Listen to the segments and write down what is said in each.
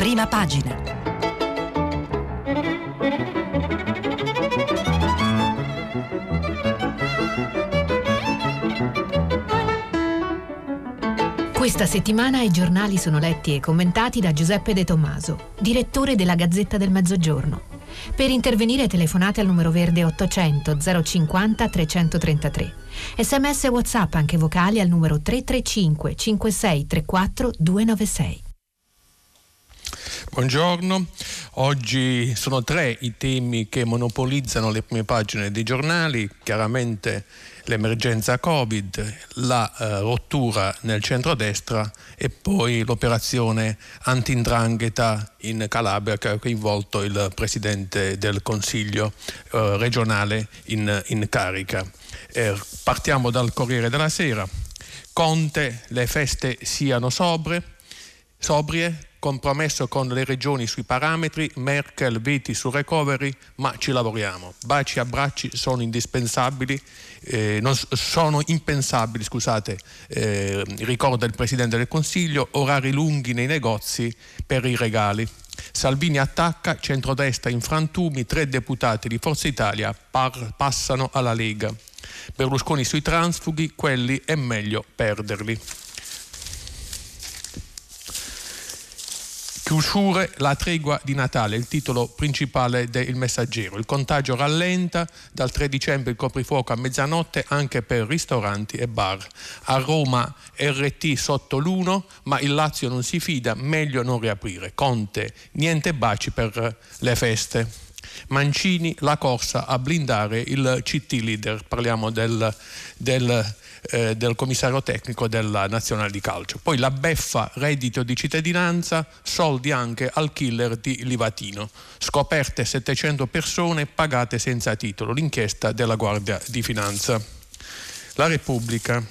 prima pagina. Questa settimana i giornali sono letti e commentati da Giuseppe De Tommaso, direttore della Gazzetta del Mezzogiorno. Per intervenire telefonate al numero verde 800 050 333. Sms e WhatsApp anche vocali al numero 335 5634 296. Buongiorno, oggi sono tre i temi che monopolizzano le prime pagine dei giornali, chiaramente l'emergenza Covid, la eh, rottura nel centrodestra e poi l'operazione anti-indrangheta in Calabria che ha coinvolto il Presidente del Consiglio eh, regionale in, in carica. Eh, partiamo dal Corriere della Sera. Conte, le feste siano sobre, sobrie, compromesso con le regioni sui parametri, Merkel veti su recovery, ma ci lavoriamo. Baci e abbracci sono indispensabili, eh, non, sono impensabili, scusate, eh, ricorda il Presidente del Consiglio, orari lunghi nei negozi per i regali. Salvini attacca, centrodestra in frantumi, tre deputati di Forza Italia par- passano alla Lega. Berlusconi sui transfughi, quelli è meglio perderli. Chiusure, la tregua di Natale, il titolo principale del messaggero. Il contagio rallenta, dal 3 dicembre il coprifuoco a mezzanotte anche per ristoranti e bar. A Roma RT sotto l'1, ma il Lazio non si fida, meglio non riaprire. Conte, niente baci per le feste. Mancini, la corsa a blindare il CT leader, parliamo del, del eh, del commissario tecnico della nazionale di calcio. Poi la beffa reddito di cittadinanza, soldi anche al killer di Livatino. Scoperte 700 persone pagate senza titolo, l'inchiesta della Guardia di Finanza. La Repubblica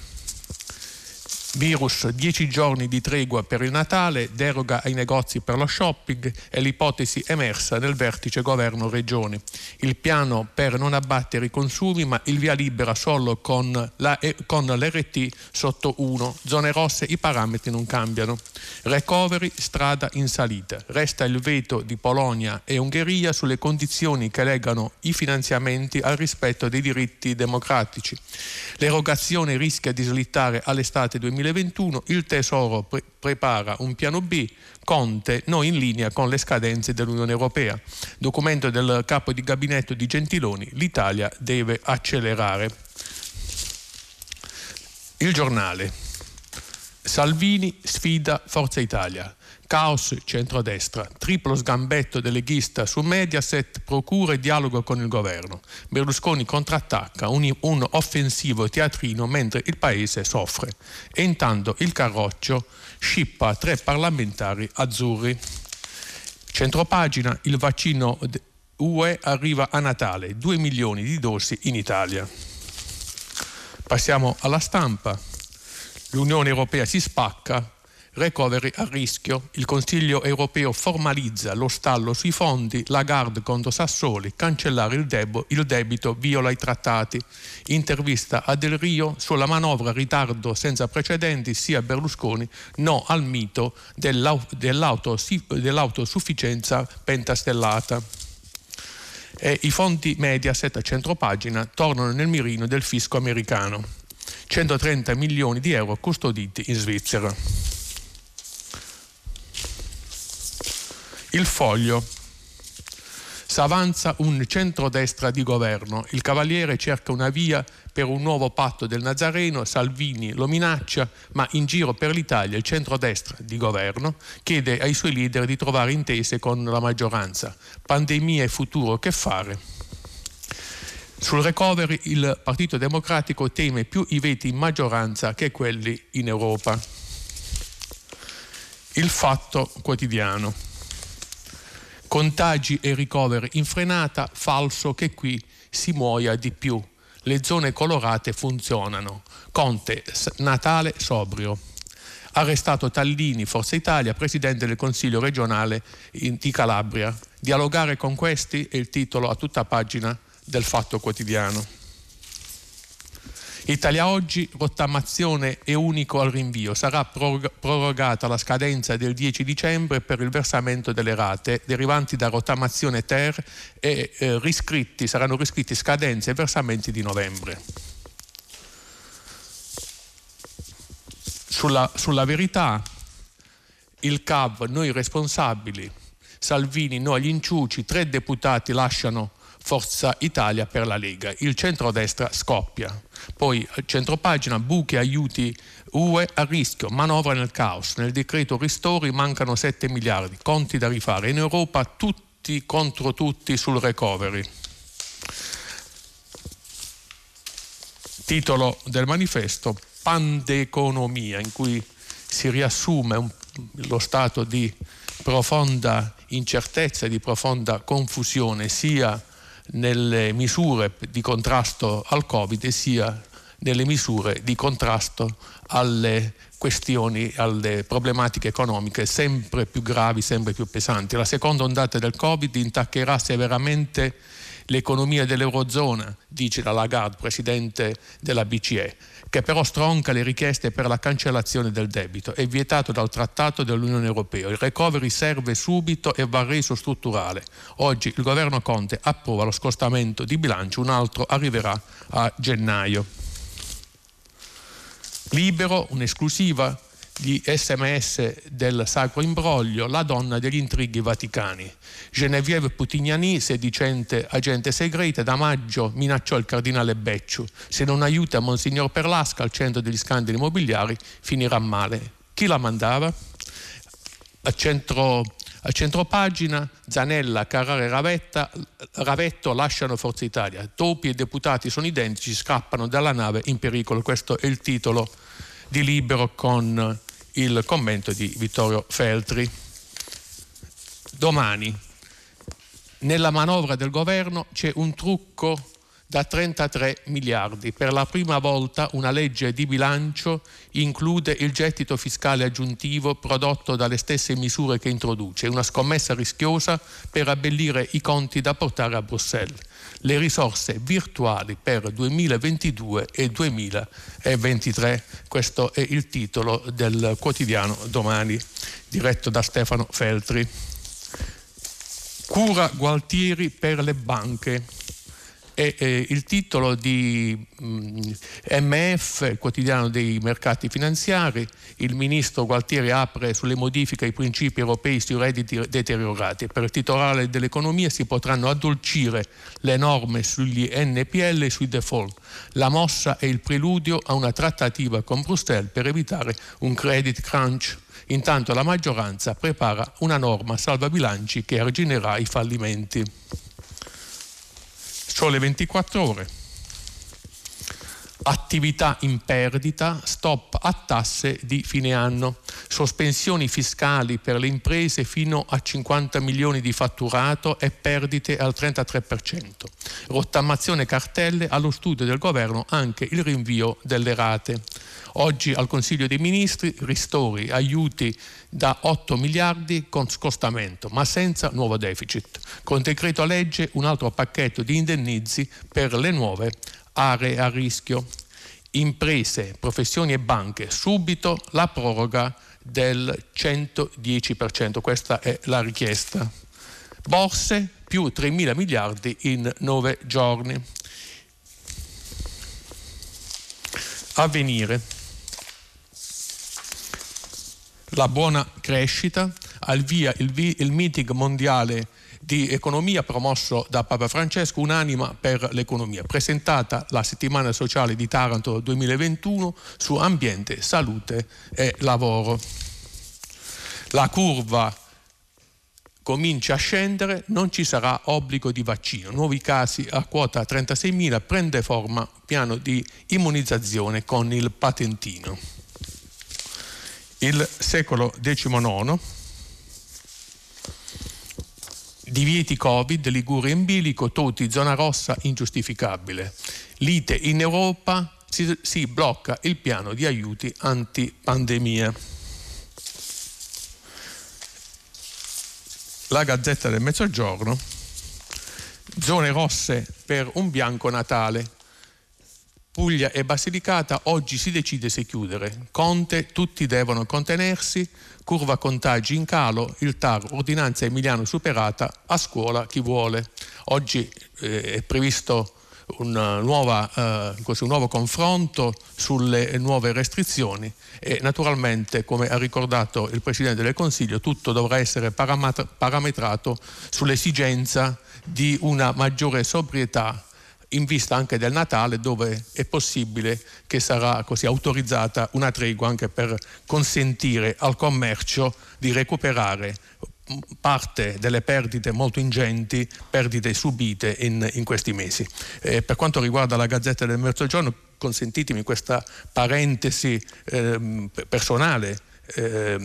Virus 10 giorni di tregua per il Natale, deroga ai negozi per lo shopping è l'ipotesi emersa nel vertice governo-regione. Il piano per non abbattere i consumi ma il via libera solo con, la, con l'RT sotto 1. Zone rosse i parametri non cambiano. Recovery strada in salita. Resta il veto di Polonia e Ungheria sulle condizioni che legano i finanziamenti al rispetto dei diritti democratici. L'erogazione rischia di slittare all'estate 2020 2021 il Tesoro pre- prepara un piano B, Conte non in linea con le scadenze dell'Unione Europea. Documento del capo di gabinetto di Gentiloni, l'Italia deve accelerare. Il giornale. Salvini sfida Forza Italia. Caos centrodestra, triplo sgambetto del leghista su Mediaset, procura e dialogo con il governo. Berlusconi contrattacca un, un offensivo teatrino mentre il paese soffre. E intanto il Carroccio scippa tre parlamentari azzurri. Centropagina, il vaccino UE arriva a Natale, 2 milioni di dosi in Italia. Passiamo alla stampa. L'Unione Europea si spacca, recovery a rischio. Il Consiglio europeo formalizza lo stallo sui fondi, Lagarde contro Sassoli, cancellare il, debo, il debito viola i trattati. Intervista a Del Rio sulla manovra ritardo senza precedenti, sia Berlusconi, no al mito dell'autosufficienza pentastellata. E I fondi Mediaset a centropagina tornano nel mirino del fisco americano. 130 milioni di euro custoditi in Svizzera. Il foglio. S'avanza un centrodestra di governo. Il Cavaliere cerca una via per un nuovo patto del Nazareno, Salvini lo minaccia, ma in giro per l'Italia il centrodestra di governo chiede ai suoi leader di trovare intese con la maggioranza. Pandemia e futuro, che fare? Sul recovery il Partito Democratico teme più i veti in maggioranza che quelli in Europa. Il fatto quotidiano contagi e ricoveri in frenata, falso che qui si muoia di più. Le zone colorate funzionano. Conte, Natale sobrio. Arrestato Tallini, Forza Italia, presidente del Consiglio regionale di Calabria. Dialogare con questi è il titolo a tutta pagina del Fatto Quotidiano. Italia Oggi, rottamazione e unico al rinvio. Sarà prorogata la scadenza del 10 dicembre per il versamento delle rate derivanti da rottamazione ter e eh, riscritti, saranno riscritti scadenze e versamenti di novembre. Sulla, sulla verità, il CAV, noi responsabili, Salvini, noi gli inciuci, tre deputati lasciano Forza Italia per la Lega. Il centrodestra scoppia. Poi centropagina, buchi, aiuti UE a rischio, manovra nel caos. Nel decreto ristori mancano 7 miliardi, conti da rifare. In Europa tutti contro tutti sul recovery. Titolo del manifesto, Pandeconomia, in cui si riassume un, lo stato di profonda incertezza e di profonda confusione sia nelle misure di contrasto al Covid sia nelle misure di contrasto alle questioni, alle problematiche economiche sempre più gravi, sempre più pesanti. La seconda ondata del Covid intaccherà severamente l'economia dell'Eurozona, dice la Lagarde, presidente della BCE che però stronca le richieste per la cancellazione del debito. È vietato dal Trattato dell'Unione Europea. Il recovery serve subito e va reso strutturale. Oggi il governo Conte approva lo scostamento di bilancio, un altro arriverà a gennaio. Libero, un'esclusiva, gli sms del sacro imbroglio, la donna degli intrighi vaticani. Genevieve Putignani, sedicente agente segreta, da maggio minacciò il cardinale Becciu. Se non aiuta Monsignor Perlasca al centro degli scandali immobiliari, finirà male. Chi la mandava? A centro, a centro pagina, Zanella, Carrara e Ravetta, Ravetto lasciano Forza Italia. Topi e deputati sono identici, scappano dalla nave in pericolo. Questo è il titolo di Libero con il commento di Vittorio Feltri. Domani, nella manovra del governo c'è un trucco da 33 miliardi. Per la prima volta una legge di bilancio include il gettito fiscale aggiuntivo prodotto dalle stesse misure che introduce, una scommessa rischiosa per abbellire i conti da portare a Bruxelles. Le risorse virtuali per 2022 e 2023, questo è il titolo del quotidiano domani, diretto da Stefano Feltri. Cura Gualtieri per le banche è eh, il titolo di mh, mm, MF, il quotidiano dei mercati finanziari, il ministro Gualtieri apre sulle modifiche ai principi europei sui redditi deteriorati. Per il titolare dell'economia si potranno addolcire le norme sugli NPL e sui default. La mossa è il preludio a una trattativa con Bruxelles per evitare un credit crunch. Intanto la maggioranza prepara una norma salvabilanci che arginerà i fallimenti. Sole 24 ore. Attività in perdita, stop a tasse di fine anno, sospensioni fiscali per le imprese fino a 50 milioni di fatturato e perdite al 33%. Rottamazione cartelle allo studio del governo anche il rinvio delle rate. Oggi al Consiglio dei Ministri ristori, aiuti da 8 miliardi con scostamento, ma senza nuovo deficit. Con decreto legge un altro pacchetto di indennizi per le nuove aree a rischio. Imprese, professioni e banche, subito la proroga del 110%, questa è la richiesta. Borse più 3 mila miliardi in 9 giorni. Avvenire la buona crescita, al via il, il meeting mondiale di economia promosso da Papa Francesco, Un'anima per l'economia, presentata la settimana sociale di Taranto 2021 su ambiente, salute e lavoro. La curva comincia a scendere, non ci sarà obbligo di vaccino. Nuovi casi a quota 36.000, prende forma piano di immunizzazione con il patentino il secolo XIX, divieti Covid, Liguria in bilico, Toti, zona rossa ingiustificabile. Lite in Europa, si, si blocca il piano di aiuti anti-pandemia. La Gazzetta del Mezzogiorno, zone rosse per un bianco Natale, Puglia e Basilicata oggi si decide se chiudere. Conte, tutti devono contenersi, curva contagi in calo, il TAR, ordinanza Emiliano superata, a scuola chi vuole. Oggi eh, è previsto nuova, eh, un nuovo confronto sulle nuove restrizioni e naturalmente, come ha ricordato il Presidente del Consiglio, tutto dovrà essere parametrato sull'esigenza di una maggiore sobrietà in vista anche del Natale dove è possibile che sarà così autorizzata una tregua anche per consentire al commercio di recuperare parte delle perdite molto ingenti, perdite subite in, in questi mesi. Eh, per quanto riguarda la Gazzetta del Mezzogiorno, consentitemi questa parentesi eh, personale. Eh,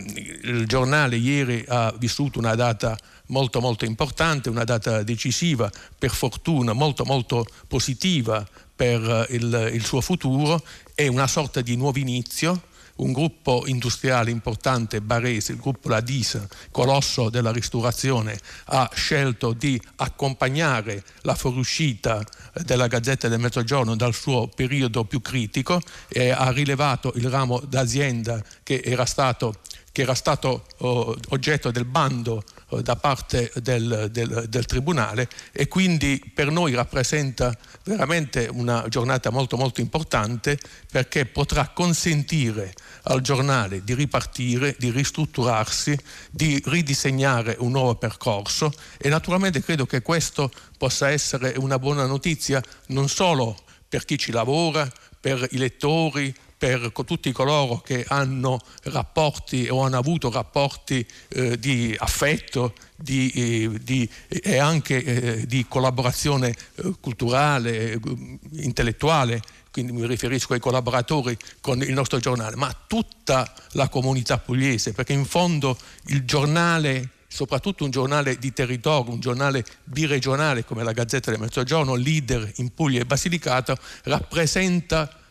il giornale ieri ha vissuto una data molto molto importante, una data decisiva, per fortuna molto molto positiva per il, il suo futuro, è una sorta di nuovo inizio un gruppo industriale importante barese, il gruppo La Disa, colosso della ristorazione, ha scelto di accompagnare la fuoriuscita della Gazzetta del Mezzogiorno dal suo periodo più critico e ha rilevato il ramo d'azienda che era stato, che era stato oh, oggetto del bando da parte del, del, del, Tribunale e quindi per noi rappresenta veramente una giornata molto molto importante perché potrà consentire al giornale di ripartire, di ristrutturarsi, di ridisegnare un nuovo percorso e naturalmente credo che questo possa essere una buona notizia non solo per chi ci lavora, per i lettori, per tutti coloro che hanno rapporti o hanno avuto rapporti eh, di affetto di, eh, di, e anche eh, di collaborazione eh, culturale, eh, intellettuale, quindi mi riferisco ai collaboratori con il nostro giornale, ma tutta la comunità pugliese, perché in fondo il giornale soprattutto un giornale di territorio, un giornale biregionale come la Gazzetta del Mezzogiorno, leader in Puglia e Basilicata, rappresenta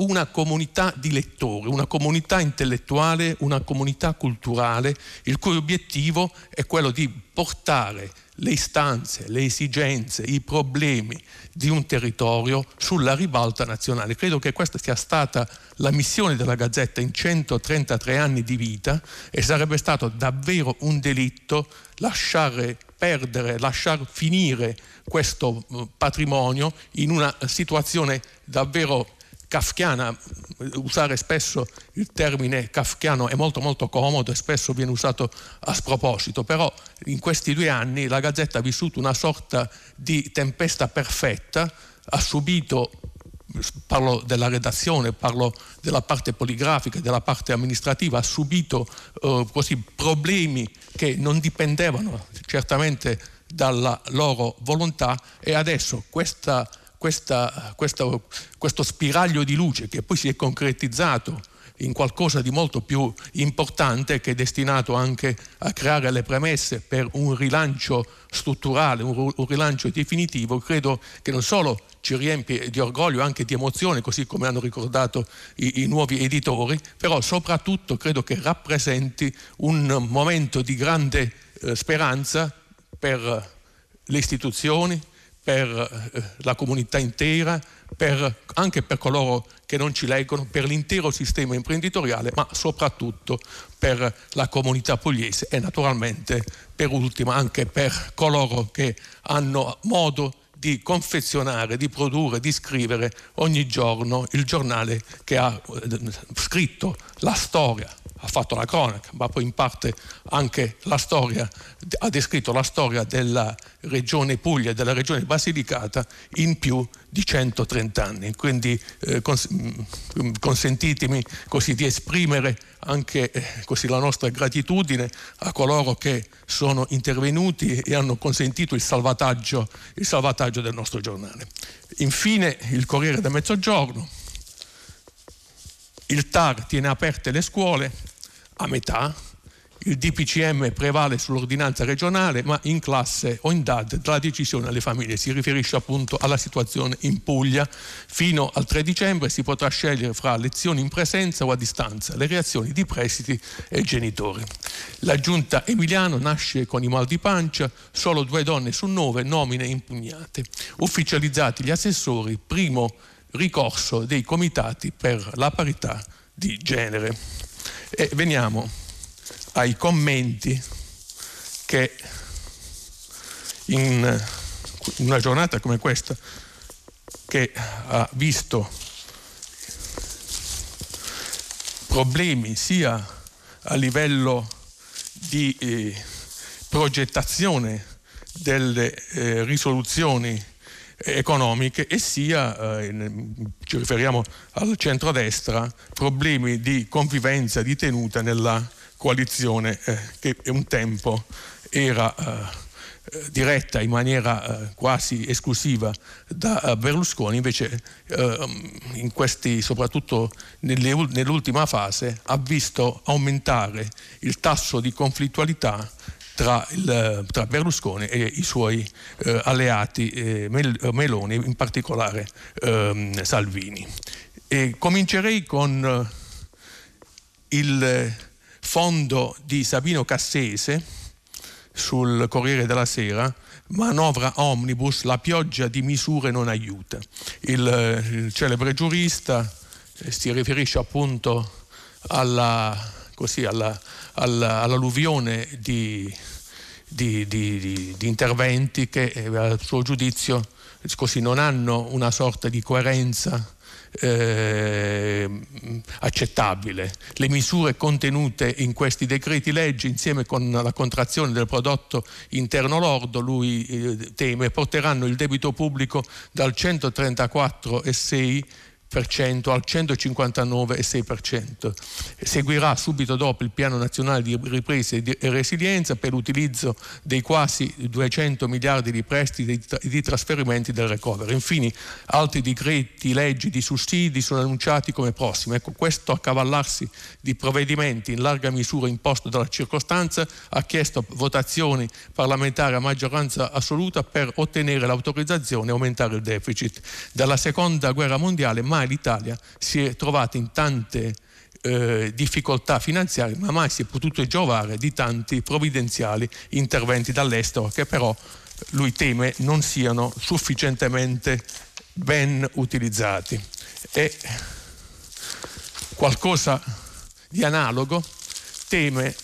una comunità di lettori, una comunità intellettuale, una comunità culturale, il cui obiettivo è quello di portare le istanze, le esigenze, i problemi di un territorio sulla ribalta nazionale. Credo che questa sia stata la missione della Gazzetta in 133 anni di vita e sarebbe stato davvero un delitto lasciare perdere, lasciar finire questo patrimonio in una situazione davvero kafkiana, usare spesso il termine kafkiano è molto molto comodo e spesso viene usato a sproposito, però in questi due anni la Gazzetta ha vissuto una sorta di tempesta perfetta, ha subito parlo della redazione, parlo della parte poligrafica, della parte amministrativa, ha subito eh, così, problemi che non dipendevano certamente dalla loro volontà e adesso questa questa, questo, questo spiraglio di luce che poi si è concretizzato in qualcosa di molto più importante che è destinato anche a creare le premesse per un rilancio strutturale, un, un rilancio definitivo, credo che non solo ci riempie di orgoglio, anche di emozione, così come hanno ricordato i, i nuovi editori, però soprattutto credo che rappresenti un momento di grande eh, speranza per le istituzioni, per eh, la comunità intera, per, anche per coloro che non ci leggono, per l'intero sistema imprenditoriale, ma soprattutto per la comunità pugliese e naturalmente per ultima anche per coloro che hanno modo di confezionare, di produrre, di scrivere ogni giorno il giornale che ha eh, scritto la storia ha fatto la cronaca, ma poi in parte anche la storia, ha descritto la storia della regione Puglia e della regione Basilicata in più di 130 anni. Quindi eh, cons- mm, consentitemi così di esprimere anche eh, così la nostra gratitudine a coloro che sono intervenuti e hanno consentito il salvataggio, il salvataggio del nostro giornale. Infine il Corriere del Mezzogiorno. Il TAR tiene aperte le scuole, a metà, il DPCM prevale sull'ordinanza regionale, ma in classe o in DAD la decisione alle famiglie si riferisce appunto alla situazione in Puglia. Fino al 3 dicembre si potrà scegliere fra lezioni in presenza o a distanza, le reazioni di presidi e genitori. La giunta Emiliano nasce con i mal di pancia, solo due donne su nove nomine impugnate. Ufficializzati gli assessori, primo ricorso dei comitati per la parità di genere. E veniamo ai commenti che in una giornata come questa, che ha visto problemi sia a livello di eh, progettazione delle eh, risoluzioni economiche e sia, eh, ci riferiamo al centrodestra, problemi di convivenza, di tenuta nella coalizione eh, che un tempo era eh, diretta in maniera eh, quasi esclusiva da eh, Berlusconi, invece eh, in questi, soprattutto nelle, nell'ultima fase ha visto aumentare il tasso di conflittualità tra, il, tra Berlusconi e i suoi eh, alleati eh, Meloni, in particolare ehm, Salvini. E comincerei con eh, il fondo di Sabino Cassese sul Corriere della Sera, manovra omnibus, la pioggia di misure non aiuta. Il, il celebre giurista eh, si riferisce appunto alla, così, alla, all'alluvione di, di, di, di, interventi che eh, a suo giudizio così, non hanno una sorta di coerenza eh, accettabile. Le misure contenute in questi decreti legge insieme con la contrazione del prodotto interno lordo, lui eh, teme, porteranno il debito pubblico dal 134,6 al 159,6%. Seguirà subito dopo il piano nazionale di ripresa e resilienza per l'utilizzo dei quasi 200 miliardi di prestiti di trasferimenti del recovery. Infine altri decreti leggi di sussidi sono annunciati come prossimi. Ecco, questo accavallarsi di provvedimenti in larga misura imposto dalla circostanza ha chiesto votazioni parlamentari a maggioranza assoluta per ottenere l'autorizzazione e aumentare il deficit. Dalla seconda guerra mondiale mai mai l'Italia si è trovata in tante eh, difficoltà finanziarie, ma mai si è potuto giovare di tanti provvidenziali interventi dall'estero che però lui teme non siano sufficientemente ben utilizzati. E qualcosa di analogo teme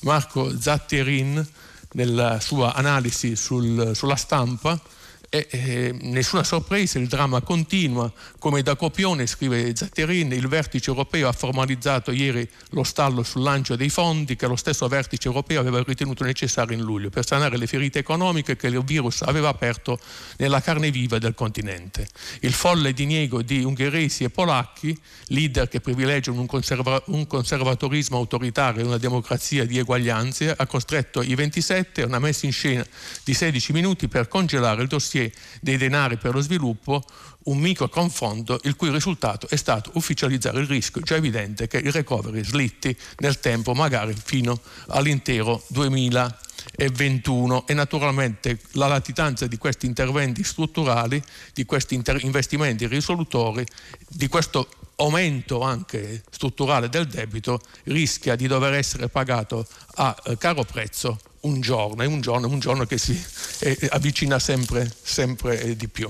Marco Zatterin nella sua analisi sul, sulla stampa e, eh, nessuna sorpresa, il dramma continua. Come da copione, scrive Zatterin, il vertice europeo ha formalizzato ieri lo stallo sul lancio dei fondi che lo stesso vertice europeo aveva ritenuto necessario in luglio per sanare le ferite economiche che il virus aveva aperto nella carne viva del continente. Il folle diniego di ungheresi e polacchi, leader che privilegiano un, conserva- un conservatorismo autoritario e una democrazia di eguaglianze, ha costretto i 27 a una messa in scena di 16 minuti per congelare il dossier dossier dei denari per lo sviluppo un micro confondo il cui risultato è stato ufficializzare il rischio già evidente che il recovery slitti nel tempo magari fino all'intero 2021 e naturalmente la latitanza di questi interventi strutturali, di questi inter- investimenti risolutori, di questo aumento anche strutturale del debito rischia di dover essere pagato a eh, caro prezzo un giorno, è un giorno, un giorno che si eh, avvicina sempre, sempre eh, di più.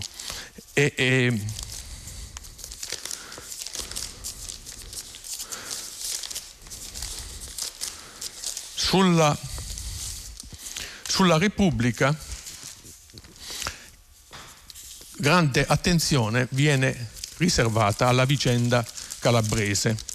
E, e, sulla, sulla Repubblica grande attenzione viene riservata alla vicenda calabrese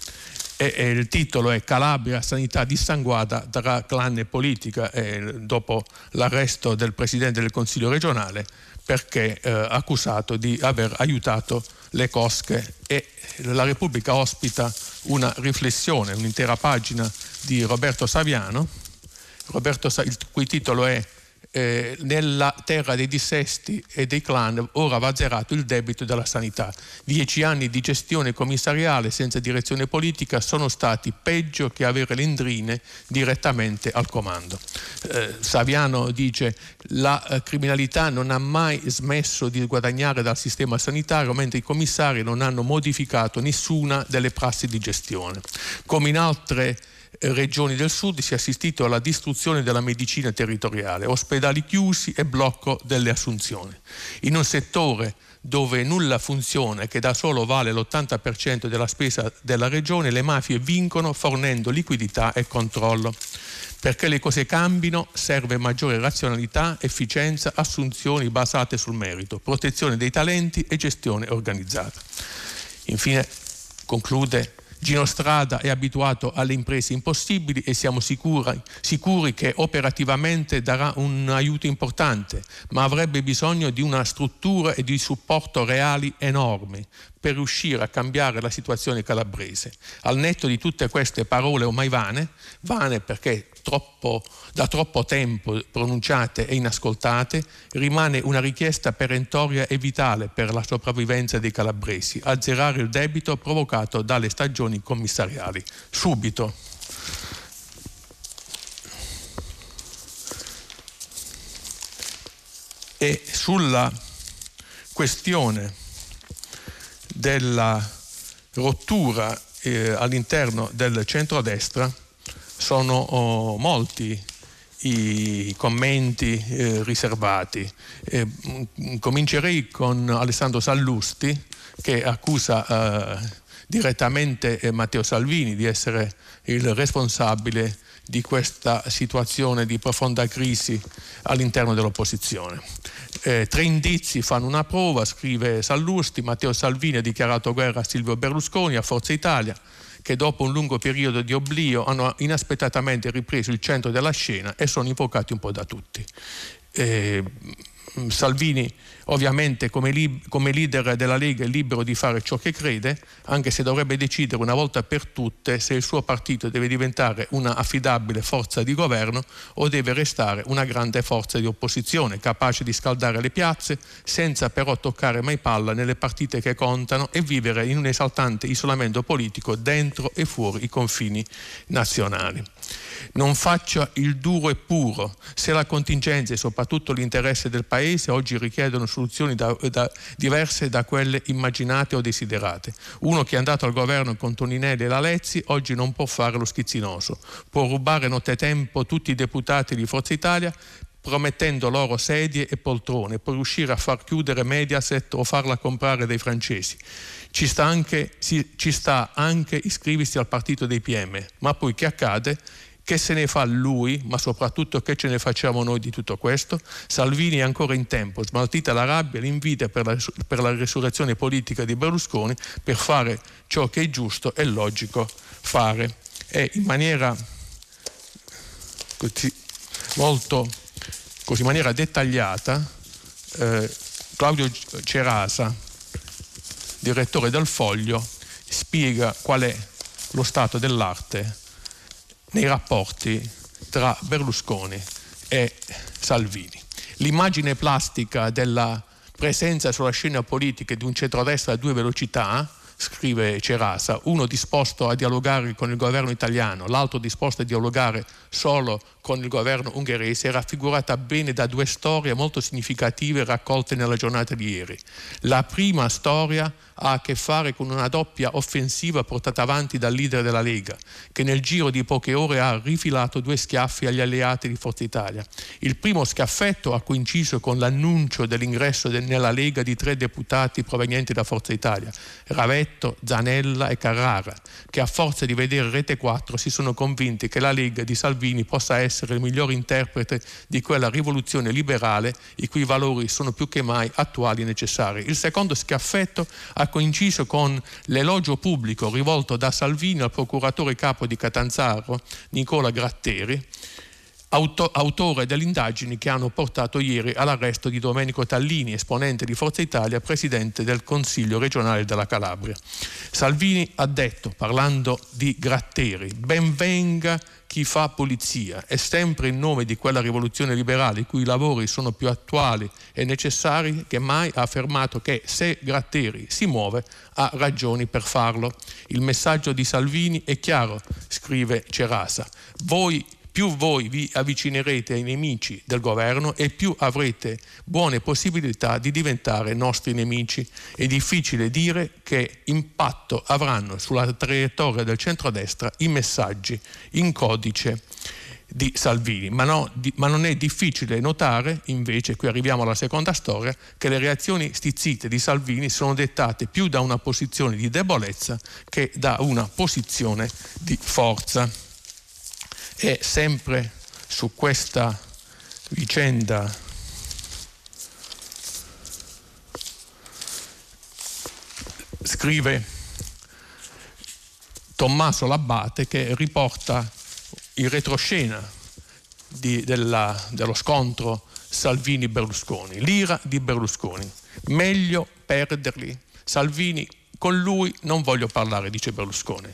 e, e il titolo è Calabria, sanità dissanguata tra clan e politica, e dopo l'arresto del Presidente del Consiglio regionale perché eh, accusato di aver aiutato le cosche. E la Repubblica ospita una riflessione, un'intera pagina di Roberto Saviano, Roberto, il cui titolo è eh, nella terra dei dissesti e dei clan ora va zerato il debito della sanità. Dieci anni di gestione commissariale senza direzione politica sono stati peggio che avere l'endrine direttamente al comando. Eh, Saviano dice la eh, criminalità non ha mai smesso di guadagnare dal sistema sanitario mentre i commissari non hanno modificato nessuna delle prassi di gestione. Come in altre regioni del sud si è assistito alla distruzione della medicina territoriale, ospedali chiusi e blocco delle assunzioni. In un settore dove nulla funziona e che da solo vale l'80% della spesa della regione, le mafie vincono fornendo liquidità e controllo. Perché le cose cambino serve maggiore razionalità, efficienza, assunzioni basate sul merito, protezione dei talenti e gestione organizzata. Infine conclude Gino Strada è abituato alle imprese impossibili e siamo sicuri, sicuri, che operativamente darà un aiuto importante, ma avrebbe bisogno di una struttura e di supporto reali enormi per riuscire a cambiare la situazione calabrese. Al netto di tutte queste parole ormai vane, vane perché troppo, da troppo tempo pronunciate e inascoltate, rimane una richiesta perentoria e vitale per la sopravvivenza dei calabresi, azzerare il debito provocato dalle stagioni commissariali. Subito. E sulla questione della rottura eh, all'interno del centrodestra sono oh, molti i commenti eh, riservati. Eh, comincerei con Alessandro Sallusti che accusa eh, direttamente eh, Matteo Salvini di essere il responsabile di questa situazione di profonda crisi all'interno dell'opposizione. Eh, tre indizi fanno una prova, scrive Sallusti, Matteo Salvini ha dichiarato guerra a Silvio Berlusconi, a Forza Italia, che dopo un lungo periodo di oblio hanno inaspettatamente ripreso il centro della scena e sono invocati un po' da tutti. Eh, Salvini ovviamente come, li, come, leader della Lega è libero di fare ciò che crede, anche se dovrebbe decidere una volta per tutte se il suo partito deve diventare una affidabile forza di governo o deve restare una grande forza di opposizione, capace di scaldare le piazze senza però toccare mai palla nelle partite che contano e vivere in un esaltante isolamento politico dentro e fuori i confini nazionali non faccia il duro e puro. Se la contingenza e soprattutto l'interesse del Paese oggi richiedono soluzioni da, da, diverse da quelle immaginate o desiderate. Uno che è andato al governo con Toninelli e la Lezzi oggi non può fare lo schizzinoso, può rubare nottetempo tutti i deputati di Forza Italia promettendo loro sedie e poltrone per riuscire a far chiudere Mediaset o farla comprare dai francesi. Ci sta anche, ci sta anche iscriversi al partito dei PM, ma poi che accade? Che se ne fa lui, ma soprattutto che ce ne facciamo noi di tutto questo? Salvini è ancora in tempo, smaltita la rabbia, l'invidia per la, per la risurrezione politica di Berlusconi, per fare ciò che è giusto e logico fare. E in maniera così, molto così, in maniera dettagliata, eh, Claudio Cerasa, direttore del Foglio, spiega qual è lo stato dell'arte nei rapporti tra Berlusconi e Salvini. L'immagine plastica della presenza sulla scena politica di un centrodestra a due velocità, scrive Cerasa, uno disposto a dialogare con il governo italiano, l'altro disposto a dialogare solo con il governo ungherese, è raffigurata bene da due storie molto significative raccolte nella giornata di ieri. La prima storia ha a che fare con una doppia offensiva portata avanti dal leader della Lega, che nel giro di poche ore ha rifilato due schiaffi agli alleati di Forza Italia. Il primo schiaffetto ha coinciso con l'annuncio dell'ingresso de- nella Lega di tre deputati provenienti da Forza Italia, Ravetto, Zanella e Carrara, che a forza di vedere Rete 4 si sono convinti che la Lega di Salvini possa essere il migliore interprete di quella rivoluzione liberale i cui valori sono più che mai attuali e necessari. Il secondo schiaffetto ha coinciso con l'elogio pubblico rivolto da Salvini al procuratore capo di Catanzaro, Nicola Gratteri, auto- autore delle indagini che hanno portato ieri all'arresto di Domenico Tallini, esponente di Forza Italia, presidente del Consiglio regionale della Calabria. Salvini ha detto, parlando di Gratteri, ben venga chi fa polizia è sempre in nome di quella rivoluzione liberale i cui lavori sono più attuali e necessari che mai ha affermato che se Gratteri si muove ha ragioni per farlo. Il messaggio di Salvini è chiaro, scrive Cerasa. Voi più voi vi avvicinerete ai nemici del governo e più avrete buone possibilità di diventare nostri nemici. È difficile dire che impatto avranno sulla traiettoria del centrodestra i messaggi in codice di Salvini, ma, no, di, ma, non è difficile notare, invece, qui arriviamo alla seconda storia, che le reazioni stizzite di Salvini sono dettate più da una posizione di debolezza che da una posizione di forza. E sempre su questa vicenda scrive Tommaso Labbate che riporta in retroscena di, della, dello scontro Salvini-Berlusconi, l'ira di Berlusconi. Meglio perderli. Salvini con lui non voglio parlare, dice Berlusconi.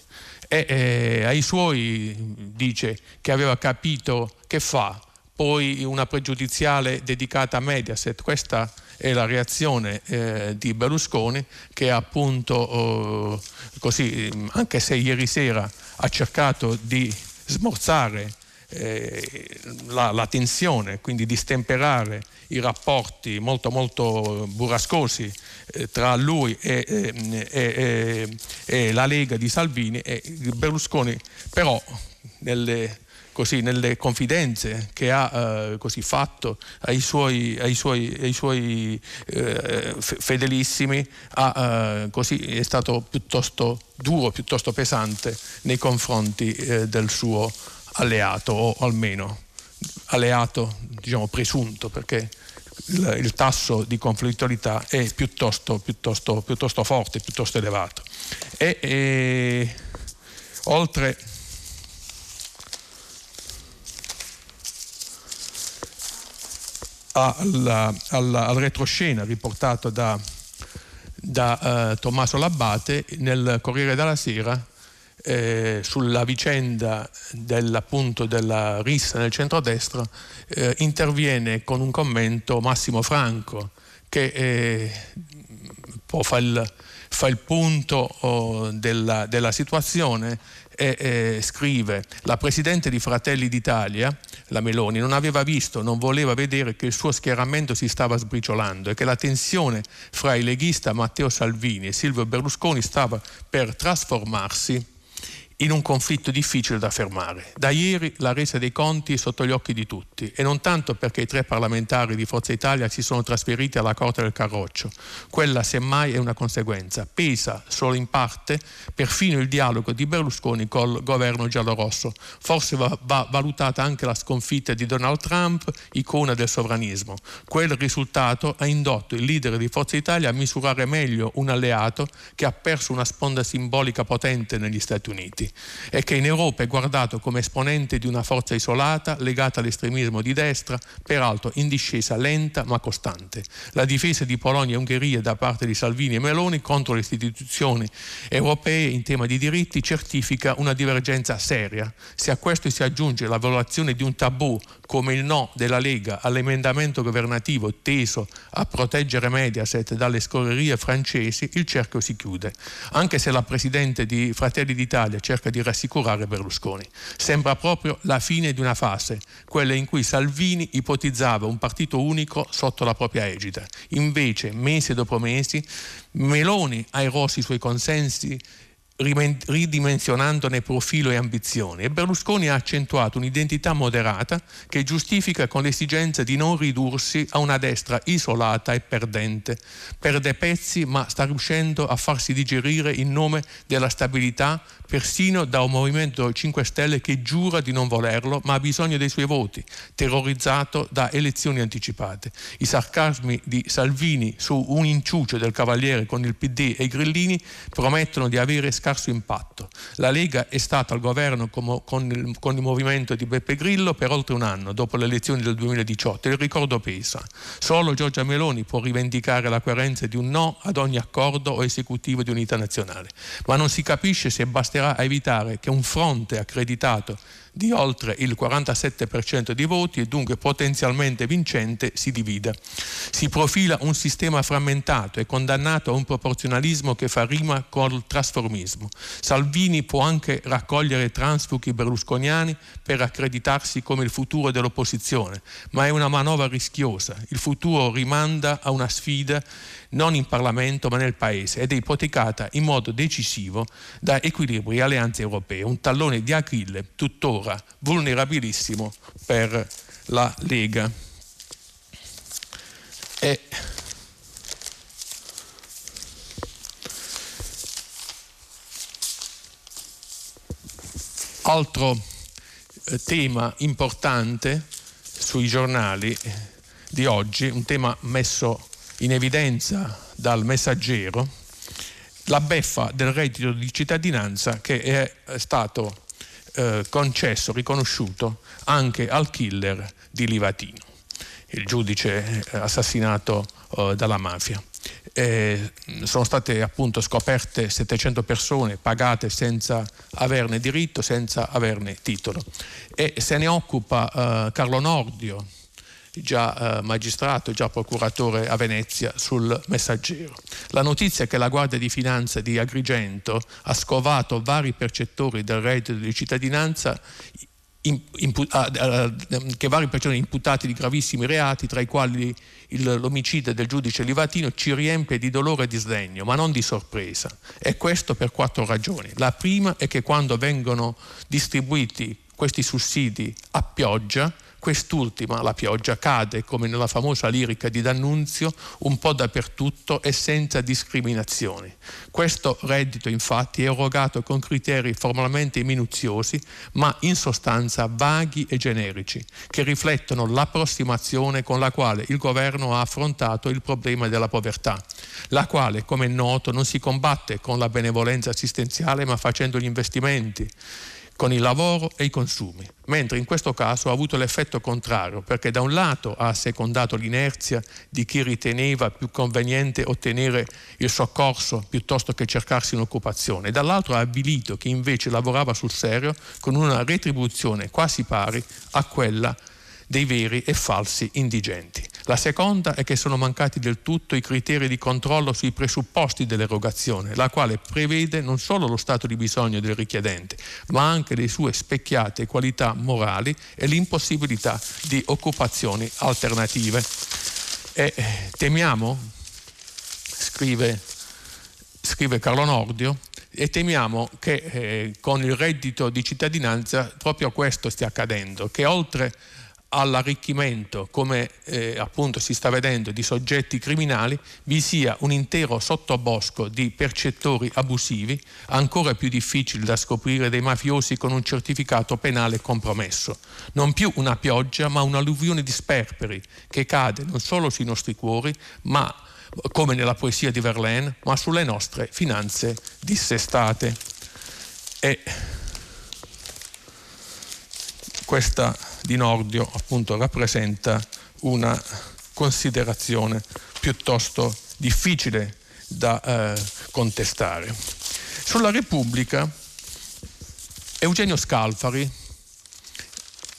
E eh, ai suoi dice che aveva capito che fa, poi una pregiudiziale dedicata a Mediaset, questa è la reazione eh, di Berlusconi che appunto eh, così, anche se ieri sera ha cercato di smorzare eh, la, la, tensione, quindi distemperare i rapporti molto molto burrascosi eh, tra lui e, e, e, e, la Lega di Salvini e Berlusconi però nelle, così, nelle confidenze che ha eh, così, fatto ai suoi, ai suoi, ai suoi eh, fedelissimi ha, eh, così, è stato piuttosto duro, piuttosto pesante nei confronti eh, del suo alleato o almeno alleato diciamo presunto perché il, il tasso di conflittualità è piuttosto, piuttosto, piuttosto forte, piuttosto elevato. E, e oltre alla, alla, al retroscena riportato da, da uh, Tommaso Labbate nel Corriere della Sera eh, sulla vicenda dell'appunto della rissa nel centrodestra eh, interviene con un commento Massimo Franco che eh, fa il, fa il punto oh, della, della situazione e eh, scrive la Presidente di Fratelli d'Italia, la Meloni, non aveva visto, non voleva vedere che il suo schieramento si stava sbriciolando e che la tensione fra il leghista Matteo Salvini e Silvio Berlusconi stava per trasformarsi in un conflitto difficile da fermare. Da ieri la resa dei conti è sotto gli occhi di tutti e non tanto perché i tre parlamentari di Forza Italia si sono trasferiti alla Corte del Carroccio. Quella semmai è una conseguenza. Pesa solo in parte perfino il dialogo di Berlusconi col governo giallorosso. Forse va, va valutata anche la sconfitta di Donald Trump, icona del sovranismo. Quel risultato ha indotto il leader di Forza Italia a misurare meglio un alleato che ha perso una sponda simbolica potente negli Stati Uniti e che in Europa è guardato come esponente di una forza isolata legata all'estremismo di destra, peraltro in discesa lenta ma costante. La difesa di Polonia e Ungheria da parte di Salvini e Meloni contro le istituzioni europee in tema di diritti certifica una divergenza seria. Se a questo si aggiunge la violazione di un tabù come il no della Lega all'emendamento governativo teso a proteggere Mediaset dalle scorrerie francesi, il cerchio si chiude. Anche se la Presidente di Fratelli d'Italia cerca di rassicurare Berlusconi. Sembra proprio la fine di una fase, quella in cui Salvini ipotizzava un partito unico sotto la propria egida. Invece, mese dopo mesi, Meloni ha eroso i suoi consensi ridimensionandone profilo e ambizioni e Berlusconi ha accentuato un'identità moderata che giustifica con l'esigenza di non ridursi a una destra isolata e perdente. Perde pezzi ma sta riuscendo a farsi digerire in nome della stabilità persino da un movimento 5 Stelle che giura di non volerlo ma ha bisogno dei suoi voti, terrorizzato da elezioni anticipate. I sarcasmi di Salvini su un inciucio del Cavaliere con il PD e i Grillini promettono di avere scarso impatto. La Lega è stata al governo con, con, il, con, il, movimento di Beppe Grillo per oltre un anno, dopo le elezioni del 2018. Il ricordo pesa. Solo Giorgia Meloni può rivendicare la coerenza di un no ad ogni accordo o esecutivo di unità nazionale. Ma non si capisce se basterà evitare che un fronte accreditato di oltre il 47% di voti e dunque potenzialmente vincente si divide. Si profila un sistema frammentato e condannato a un proporzionalismo che fa rima col trasformismo. Salvini può anche raccogliere transfughi berlusconiani per accreditarsi come il futuro dell'opposizione, ma è una manovra rischiosa. Il futuro rimanda a una sfida non in Parlamento ma nel Paese ed è ipotecata in modo decisivo da equilibri e alleanze europee, un tallone di Achille tuttora vulnerabilissimo per la Lega. E altro eh, tema importante sui giornali di oggi, un tema messo in evidenza dal messaggero la beffa del reddito di cittadinanza che è stato eh, concesso, riconosciuto anche al killer di Livatino, il giudice assassinato eh, dalla mafia. Eh, sono state appunto scoperte 700 persone pagate senza averne diritto, senza averne titolo. E se ne occupa eh, Carlo Nordio, già eh, magistrato, già procuratore a Venezia sul messaggero. La notizia che la Guardia di Finanza di Agrigento ha scovato vari percettori del reddito di cittadinanza Impu- ah, ah, che vari persone imputati di gravissimi reati, tra i quali il, l'omicidio del giudice Livatino, ci riempie di dolore e di sdegno, ma non di sorpresa. E questo per quattro ragioni. La prima è che quando vengono distribuiti questi sussidi a pioggia, Quest'ultima, la pioggia, cade, come nella famosa lirica di D'Annunzio, un po' dappertutto e senza discriminazioni. Questo reddito infatti è erogato con criteri formalmente minuziosi, ma in sostanza vaghi e generici, che riflettono l'approssimazione con la quale il governo ha affrontato il problema della povertà, la quale, come è noto, non si combatte con la benevolenza assistenziale, ma facendo gli investimenti con il lavoro e i consumi, mentre in questo caso ha avuto l'effetto contrario, perché da un lato ha secondato l'inerzia di chi riteneva più conveniente ottenere il soccorso piuttosto che cercarsi un'occupazione, e dall'altro ha avvilito chi invece lavorava sul serio con una retribuzione quasi pari a quella dei veri e falsi indigenti. La seconda è che sono mancati del tutto i criteri di controllo sui presupposti dell'erogazione, la quale prevede non solo lo stato di bisogno del richiedente, ma anche le sue specchiate qualità morali e l'impossibilità di occupazioni alternative. E temiamo, scrive, scrive Carlo Nordio, e temiamo che eh, con il reddito di cittadinanza proprio questo stia accadendo, che oltre all'arricchimento, come eh, appunto si sta vedendo, di soggetti criminali, vi sia un intero sottobosco di percettori abusivi, ancora più difficili da scoprire dei mafiosi con un certificato penale compromesso. Non più una pioggia, ma un'alluvione di sperperi che cade non solo sui nostri cuori, ma come nella poesia di Verlaine, ma sulle nostre finanze dissestate. E questa di Nordio appunto rappresenta una considerazione piuttosto difficile da eh, contestare. Sulla Repubblica Eugenio Scalfari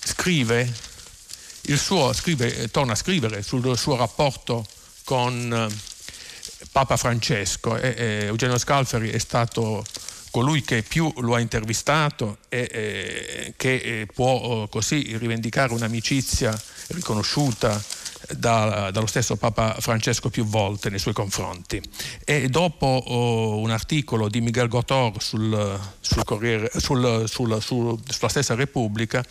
scrive, suo, scrive, torna a scrivere sul suo rapporto con eh, Papa Francesco. E, e Eugenio Scalfari è stato colui che più lo ha intervistato e eh, che eh, può oh, così rivendicare un'amicizia riconosciuta da, dallo stesso Papa Francesco più volte nei suoi confronti. E dopo oh, un articolo di Miguel Gotor sul, sul sul, sul, sulla stessa Repubblica,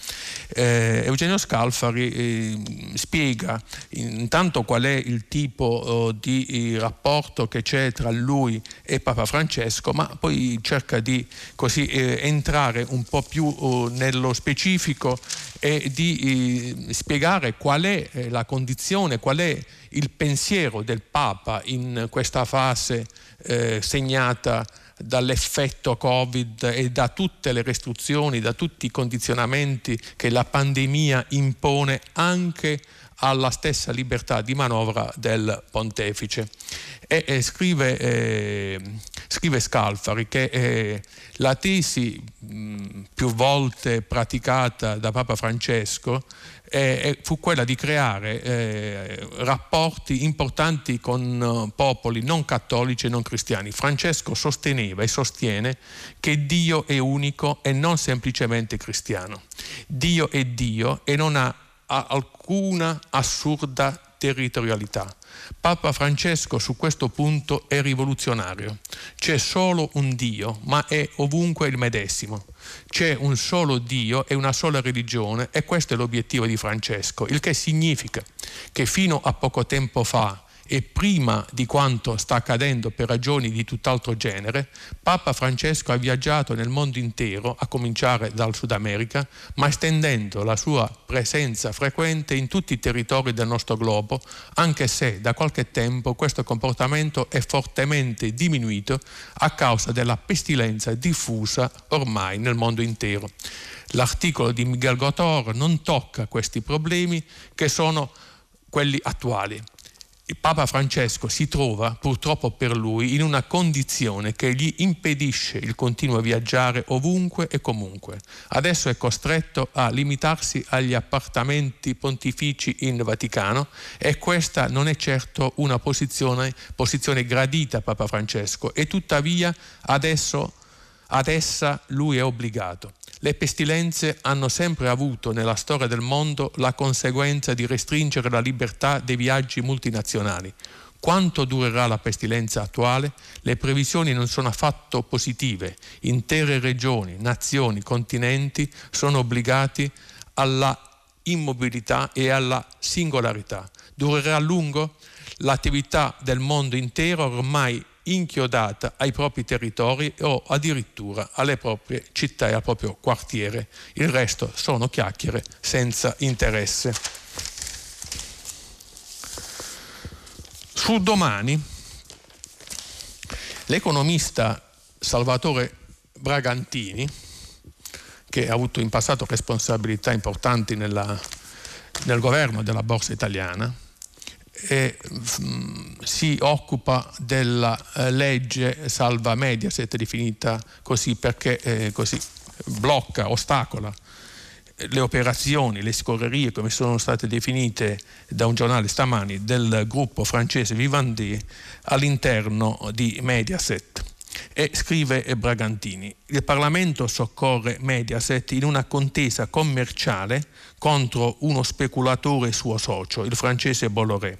eh, Eugenio Scalfari eh, spiega intanto qual è il tipo oh, di rapporto che c'è tra lui e Papa Francesco, ma poi cerca di così, eh, entrare un po' più oh, nello specifico e di eh, spiegare qual è eh, la condizione, qual è il pensiero del Papa in questa fase eh, segnata dall'effetto Covid e da tutte le restrizioni, da tutti i condizionamenti che la pandemia impone anche alla stessa libertà di manovra del pontefice. E, e scrive eh, Scrive Scalfari che eh, la tesi mh, più volte praticata da Papa Francesco eh, fu quella di creare eh, rapporti importanti con uh, popoli non cattolici e non cristiani. Francesco sosteneva e sostiene che Dio è unico e non semplicemente cristiano. Dio è Dio e non ha, ha alcuna assurda territorialità. Papa Francesco su questo punto è rivoluzionario. C'è solo un Dio, ma è ovunque il medesimo. C'è un solo Dio e una sola religione e questo è l'obiettivo di Francesco, il che significa che fino a poco tempo fa e prima di quanto sta accadendo per ragioni di tutt'altro genere, Papa Francesco ha viaggiato nel mondo intero, a cominciare dal Sud America, ma estendendo la sua presenza frequente in tutti i territori del nostro globo, anche se da qualche tempo questo comportamento è fortemente diminuito a causa della pestilenza diffusa ormai nel mondo intero. L'articolo di Miguel Gotor non tocca questi problemi che sono quelli attuali Papa Francesco si trova, purtroppo per lui, in una condizione che gli impedisce il continuo viaggiare ovunque e comunque. Adesso è costretto a limitarsi agli appartamenti pontifici in Vaticano e questa non è certo una posizione, posizione gradita a Papa Francesco e tuttavia adesso ad essa lui è obbligato. Le pestilenze hanno sempre avuto nella storia del mondo la conseguenza di restringere la libertà dei viaggi multinazionali. Quanto durerà la pestilenza attuale? Le previsioni non sono affatto positive. Intere regioni, nazioni, continenti sono obbligati alla immobilità e alla singolarità. Durerà a lungo? L'attività del mondo intero ormai inchiodata ai propri territori o addirittura alle proprie città e al proprio quartiere. Il resto sono chiacchiere senza interesse. Su domani l'economista Salvatore Bragantini, che ha avuto in passato responsabilità importanti nella, nel governo della borsa italiana, e, mm, si occupa della eh, legge salva Mediaset definita così perché eh, così blocca, ostacola le operazioni, le scorrerie come sono state definite da un giornale stamani del gruppo francese Vivendi all'interno di Mediaset. E scrive Bragantini, il Parlamento soccorre Mediaset in una contesa commerciale contro uno speculatore suo socio, il francese Bolloré.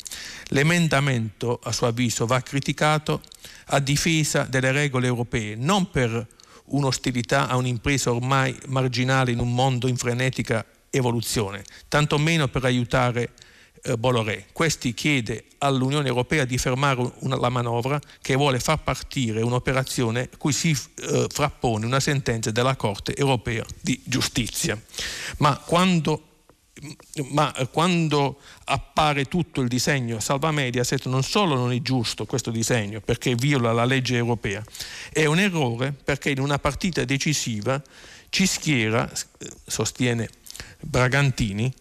L'emendamento, a suo avviso, va criticato a difesa delle regole europee, non per un'ostilità a un'impresa ormai marginale in un mondo in frenetica evoluzione, tantomeno per aiutare Bolloré. Questi chiede all'Unione Europea di fermare una, la manovra che vuole far partire un'operazione cui si eh, frappone una sentenza della Corte Europea di Giustizia. Ma quando ma quando appare tutto il disegno Salva Mediaset non solo non è giusto questo disegno perché viola la legge europea, è un errore perché in una partita decisiva ci schiera, sostiene Bragantini,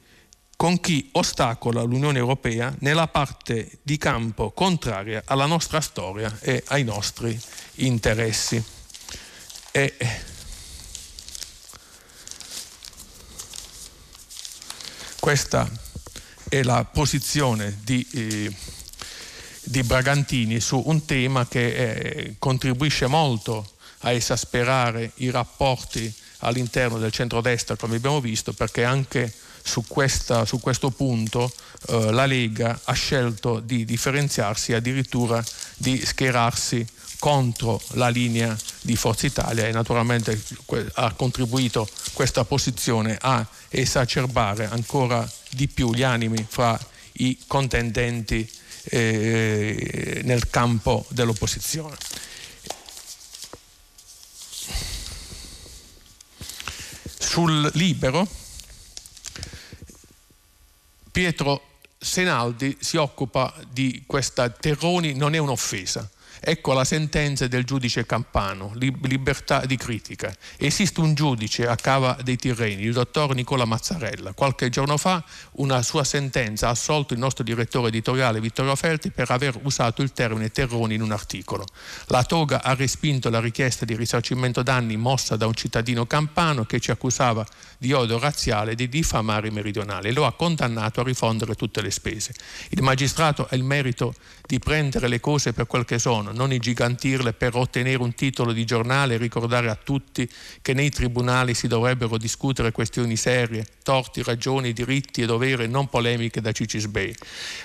con chi ostacola l'Unione Europea nella parte di campo contraria alla nostra storia e ai nostri interessi. E Questa è la posizione di, eh, di Bragantini su un tema che eh, contribuisce molto a esasperare i rapporti all'interno del centrodestra, come abbiamo visto, perché anche su, questa, su questo punto eh, la Lega ha scelto di differenziarsi, addirittura di schierarsi contro la linea di Forza Italia e naturalmente ha contribuito questa posizione a esacerbare ancora di più gli animi fra i contendenti eh, nel campo dell'opposizione. Sul libero, Pietro Senaldi si occupa di questa Terroni non è un'offesa Ecco la sentenza del giudice Campano, libertà di critica. Esiste un giudice a Cava dei Tirreni, il dottor Nicola Mazzarella. Qualche giorno fa una sua sentenza ha assolto il nostro direttore editoriale Vittorio Felti per aver usato il termine terroni in un articolo. La Toga ha respinto la richiesta di risarcimento danni mossa da un cittadino campano che ci accusava di odio razziale e di diffamare i meridionali e lo ha condannato a rifondere tutte le spese. Il magistrato ha il merito di prendere le cose per quel che sono, non ingigantirle per ottenere un titolo di giornale e ricordare a tutti che nei tribunali si dovrebbero discutere questioni serie, torti, ragioni, diritti e doveri, non polemiche da Cicisbei.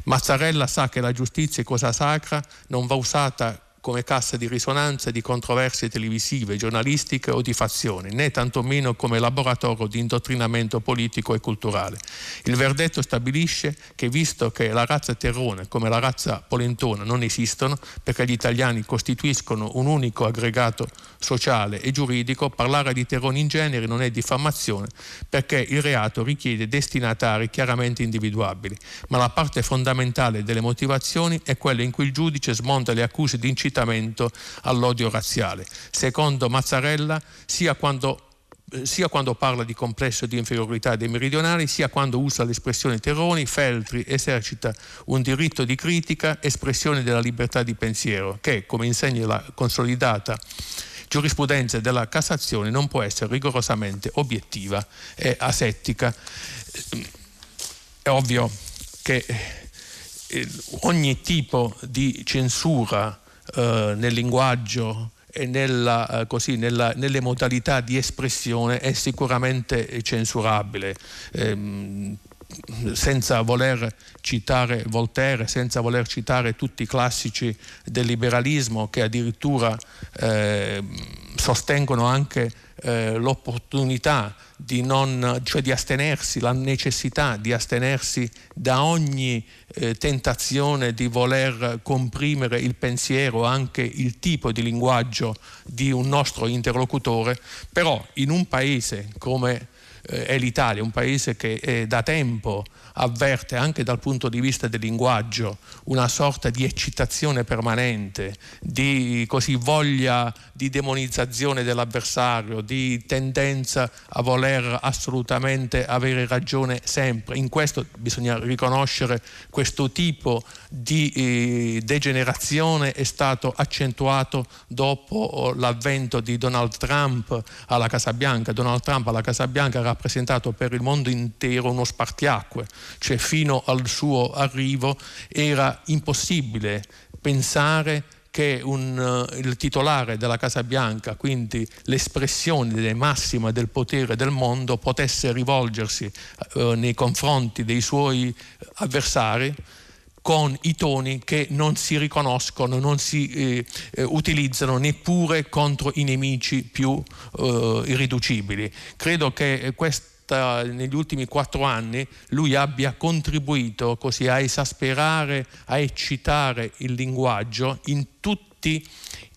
Mazzarella sa che la giustizia è cosa sacra, non va usata come cassa di risonanza di controversie televisive, giornalistiche o di fazione, né tantomeno come laboratorio di indottrinamento politico e culturale. Il verdetto stabilisce che visto che la razza terrone come la razza polentona non esistono, perché gli italiani costituiscono un unico aggregato sociale e giuridico, parlare di terroni in genere non è diffamazione, perché il reato richiede destinatari chiaramente individuabili, ma la parte fondamentale delle motivazioni è quella in cui il giudice smonta le accuse di incitamento incitamento all'odio razziale. Secondo Mazzarella, sia quando eh, sia quando parla di complesso di inferiorità dei meridionali, sia quando usa l'espressione terroni, Feltri esercita un diritto di critica, espressione della libertà di pensiero, che, come insegna la consolidata giurisprudenza della Cassazione, non può essere rigorosamente obiettiva e asettica. È ovvio che eh, ogni tipo di censura eh, nel linguaggio e nella, eh, così, nella, nelle modalità di espressione è sicuramente censurabile. Ehm, senza voler citare Voltaire, senza voler citare tutti i classici del liberalismo che addirittura eh, sostengono anche eh, l'opportunità di, non, cioè di astenersi, la necessità di astenersi da ogni eh, tentazione di voler comprimere il pensiero, anche il tipo di linguaggio di un nostro interlocutore, però in un paese come è l'Italia, un paese che eh, da tempo avverte anche dal punto di vista del linguaggio una sorta di eccitazione permanente, di così voglia di demonizzazione dell'avversario, di tendenza a voler assolutamente avere ragione sempre. In questo bisogna riconoscere questo tipo di eh, degenerazione è stato accentuato dopo l'avvento di Donald Trump alla Casa Bianca. Donald Trump alla Casa Bianca ha rappresentato per il mondo intero uno spartiacque, cioè fino al suo arrivo era impossibile pensare che un, uh, il titolare della Casa Bianca, quindi l'espressione massima del potere del mondo, potesse rivolgersi uh, nei confronti dei suoi avversari con i toni che non si riconoscono, non si eh, eh utilizzano neppure contro i nemici più eh, irriducibili. Credo che questa negli ultimi quattro anni lui abbia contribuito così a esasperare, a eccitare il linguaggio in tutti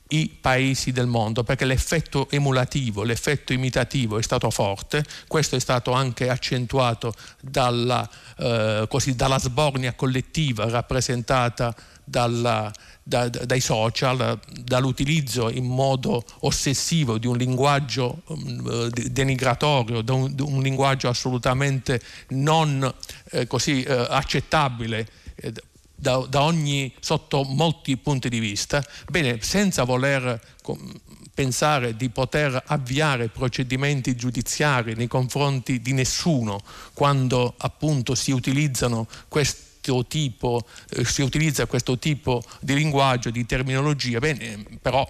i paesi del mondo perché l'effetto emulativo, l'effetto imitativo è stato forte, questo è stato anche accentuato dalla, eh, così, dalla sbornia collettiva rappresentata dalla, da, dai social, dall'utilizzo in modo ossessivo di un linguaggio um, denigratorio, di un, un, linguaggio assolutamente non eh, così eh, accettabile eh, da, da ogni, sotto molti punti di vista, bene, senza voler pensare di poter avviare procedimenti giudiziari nei confronti di nessuno quando appunto si utilizzano questi Tipo, eh, si utilizza questo tipo di linguaggio, di terminologia, bene, però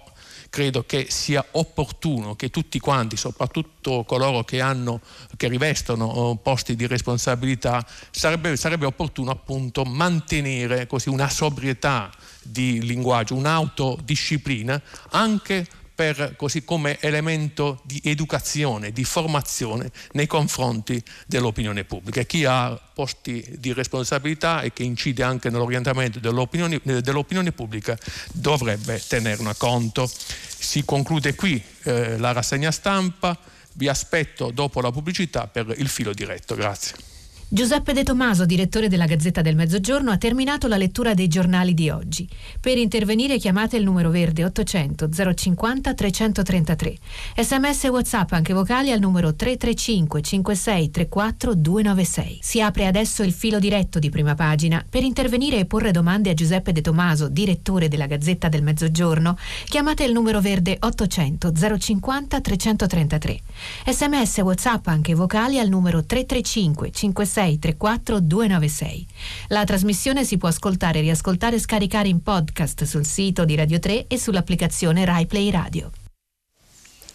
credo che sia opportuno che tutti quanti, soprattutto coloro che, hanno, che rivestono oh, posti di responsabilità, sarebbe, sarebbe opportuno appunto mantenere così una sobrietà di linguaggio, un'autodisciplina anche per, così come elemento di educazione, di formazione nei confronti dell'opinione pubblica. Chi ha posti di responsabilità e che incide anche nell'orientamento dell'opinione, dell'opinione pubblica dovrebbe tenerne conto. Si conclude qui eh, la rassegna stampa, vi aspetto dopo la pubblicità per il filo diretto. Grazie. Giuseppe De Tomaso, direttore della Gazzetta del Mezzogiorno, ha terminato la lettura dei giornali di oggi. Per intervenire chiamate il numero verde 800 050 333. Sms e WhatsApp anche vocali al numero 335 56 34 296. Si apre adesso il filo diretto di prima pagina. Per intervenire e porre domande a Giuseppe De Tomaso, direttore della Gazzetta del Mezzogiorno, chiamate il numero verde 800 050 333. Sms e WhatsApp anche vocali al numero 335 56 634 296. La trasmissione si può ascoltare, riascoltare e scaricare in podcast sul sito di Radio 3 e sull'applicazione RaiPlay Radio.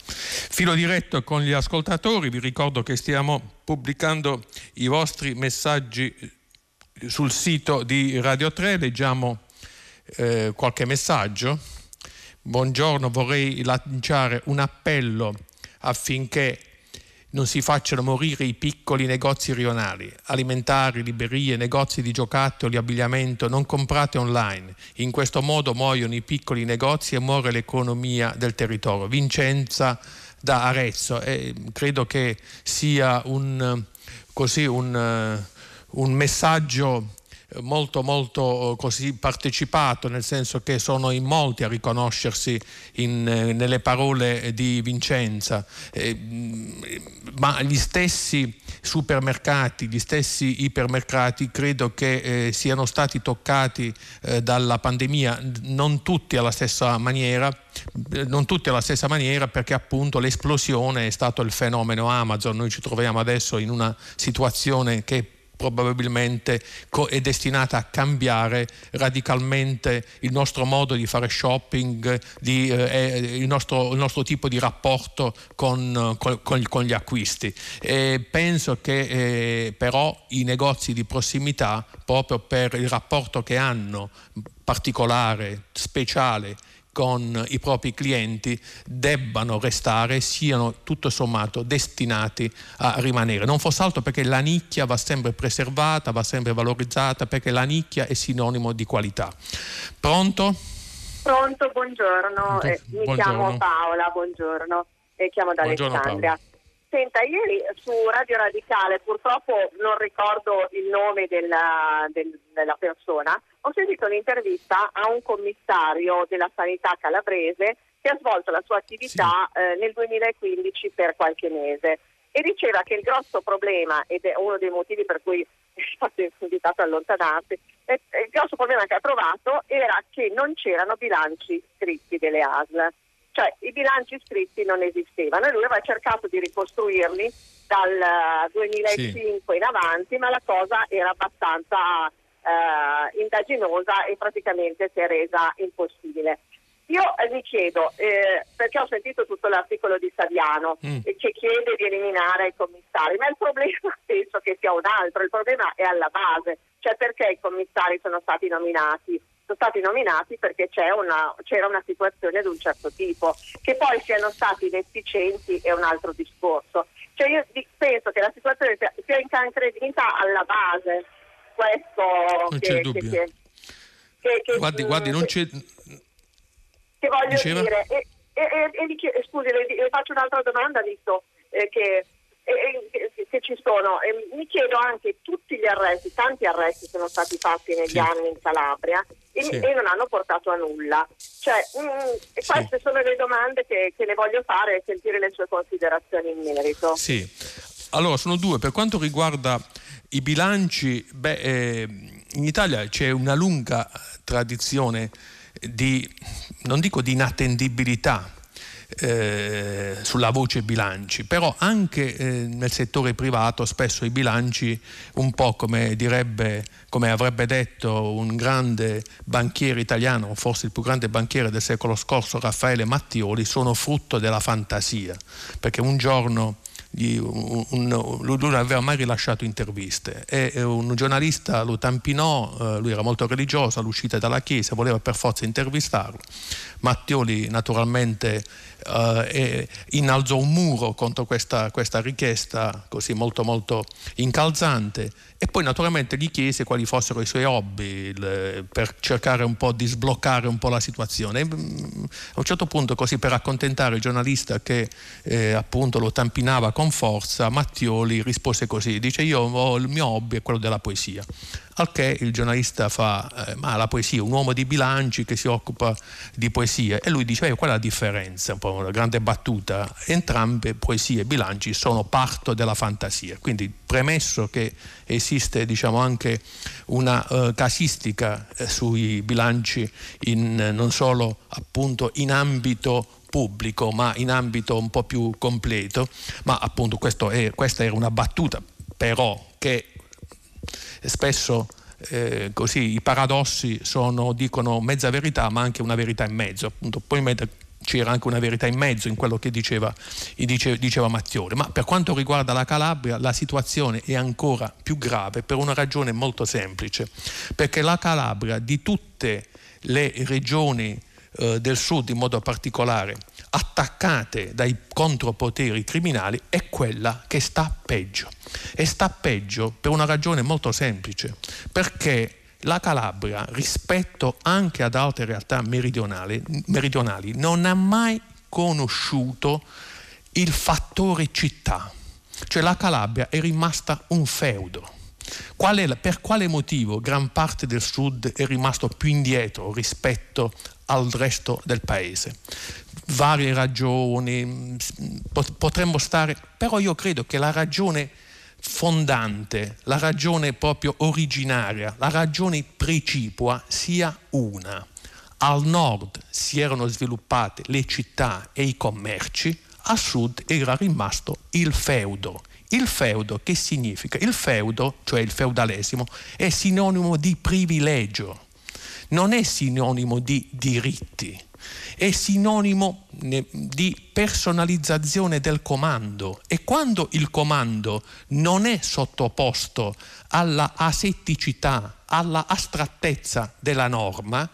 Filo diretto con gli ascoltatori, vi ricordo che stiamo pubblicando i vostri messaggi sul sito di Radio 3, leggiamo eh, qualche messaggio. Buongiorno, vorrei lanciare un appello affinché non si facciano morire i piccoli negozi rionali, alimentari, librerie, negozi di giocattoli, abbigliamento, non comprate online. In questo modo muoiono i piccoli negozi e muore l'economia del territorio. Vincenza da Arezzo e credo che sia un, così, un, un messaggio molto molto così partecipato, nel senso che sono in molti a riconoscersi in, nelle parole di Vincenza, eh, ma gli stessi supermercati, gli stessi ipermercati credo che eh, siano stati toccati eh, dalla pandemia, non tutti alla stessa maniera, eh, non tutti alla stessa maniera perché appunto l'esplosione è stato il fenomeno Amazon, noi ci troviamo adesso in una situazione che probabilmente è destinata a cambiare radicalmente il nostro modo di fare shopping, di, eh, il, nostro, il, nostro, tipo di rapporto con, con, con gli acquisti. E penso che eh, però i negozi di prossimità, proprio per il rapporto che hanno particolare, speciale, con i propri clienti debbano restare, siano tutto sommato destinati a rimanere. Non fosse altro perché la nicchia va sempre preservata, va sempre valorizzata, perché la nicchia è sinonimo di qualità. Pronto? Pronto, buongiorno. Eh, mi buongiorno. chiamo Paola, buongiorno, e chiamo da buongiorno, Alessandria. Paola. Senta, ieri su Radio Radicale, purtroppo non ricordo il nome della, del, della persona, ho sentito un'intervista a un commissario della sanità calabrese che ha svolto la sua attività sì. eh, nel 2015 per qualche mese e diceva che il grosso problema, ed è uno dei motivi per cui è stato invitato a allontanarsi, eh, il grosso problema che ha trovato era che non c'erano bilanci scritti delle ASL cioè i bilanci scritti non esistevano e lui aveva cercato di ricostruirli dal 2005 sì. in avanti, ma la cosa era abbastanza eh, indaginosa e praticamente si è resa impossibile. Io eh, mi chiedo, eh, perché ho sentito tutto l'articolo di Saviano mm. che chiede di eliminare i commissari, ma il problema penso che sia un altro, il problema è alla base, cioè perché i commissari sono stati nominati sono stati nominati perché una, c'era una situazione di un certo tipo. Che poi siano stati inefficienti è un altro discorso. Cioè io penso che la situazione sia, sia incancrenita alla base. Questo non che, c'è dubbio. Che, che, che, guardi, guardi, non c'è... Che voglio Diceva? dire... E, e, e, scusi, le, le faccio un'altra domanda, visto eh, che che ci sono. E mi chiedo anche tutti gli arresti, tanti arresti sono stati fatti negli sì. anni in Calabria e, sì. e, non hanno portato a nulla. Cioè, mh, mm, queste sì. sono le domande che, che, le voglio fare e sentire le sue considerazioni in merito. Sì, allora sono due. Per quanto riguarda i bilanci, beh, eh, in Italia c'è una lunga tradizione di, non dico di inattendibilità, eh, sulla voce bilanci, però anche eh, nel settore privato spesso i bilanci, un po' come direbbe, come avrebbe detto un grande banchiere italiano, forse il più grande banchiere del secolo scorso, Raffaele Mattioli, sono frutto della fantasia, perché un giorno lui non aveva mai rilasciato interviste. E un giornalista lo tampinò, eh, lui era molto religioso all'uscita dalla chiesa, voleva per forza intervistarlo. Mattioli naturalmente eh, innalzò un muro contro questa, questa richiesta così molto molto incalzante e poi naturalmente gli chiese quali fossero i suoi hobby il, per cercare un po' di sbloccare un po' la situazione. E, mm, a un certo punto così per accontentare il giornalista che eh, appunto lo tampinava con forza, Mattioli rispose così, dice io ho, il mio hobby è quello della poesia. Al che il giornalista fa, eh, ma la poesia, un uomo di bilanci che si occupa di poesia. E lui dice, eh, qual è la differenza? Un po' una grande battuta. Entrambe poesie e bilanci sono parto della fantasia. Quindi premesso che esiste diciamo, anche una uh, casistica eh, sui bilanci in, non solo appunto in ambito pubblico ma in ambito un po' più completo, ma appunto è, questa era una battuta però che spesso eh, così i paradossi sono, dicono mezza verità ma anche una verità in mezzo, appunto. Poi c'era anche una verità in mezzo in quello che diceva, dice, diceva Mattioli, ma per quanto riguarda la Calabria la situazione è ancora più grave per una ragione molto semplice, perché la Calabria di tutte le regioni eh, del sud in modo particolare, attaccate dai contropoteri criminali, è quella che sta peggio. E sta peggio per una ragione molto semplice, perché la Calabria, rispetto anche ad altre realtà meridionali, meridionali non ha mai conosciuto il fattore città. Cioè la Calabria è rimasta un feudo Qual per quale motivo gran parte del sud è rimasto più indietro rispetto al resto del paese? Varie ragioni, potremmo stare, però io credo che la ragione fondante, la ragione proprio originaria, la ragione precipua sia una. Al nord si erano sviluppate le città e i commerci, a sud era rimasto il feudo, il feudo che significa? Il feudo, cioè il feudalesimo, è sinonimo di privilegio, non è sinonimo di diritti, è sinonimo di personalizzazione del comando. E quando il comando non è sottoposto alla asetticità, alla astrattezza della norma,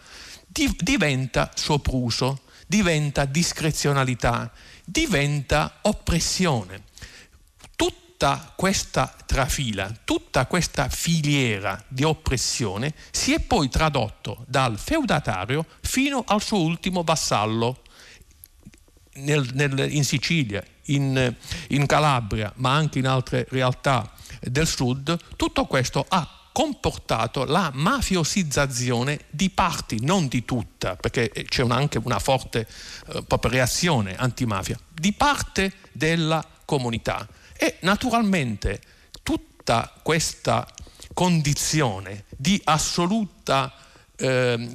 diventa sopruso, diventa discrezionalità, diventa oppressione tutta questa trafila, tutta questa filiera di oppressione si è poi tradotto dal feudatario fino al suo ultimo vassallo nel, nel, in Sicilia, in, in Calabria, ma anche in altre realtà del sud. Tutto questo ha comportato la mafiosizzazione di parti, non di tutta, perché c'è una, anche una forte eh, reazione antimafia, di parte della comunità. E naturalmente tutta questa condizione di assoluta eh,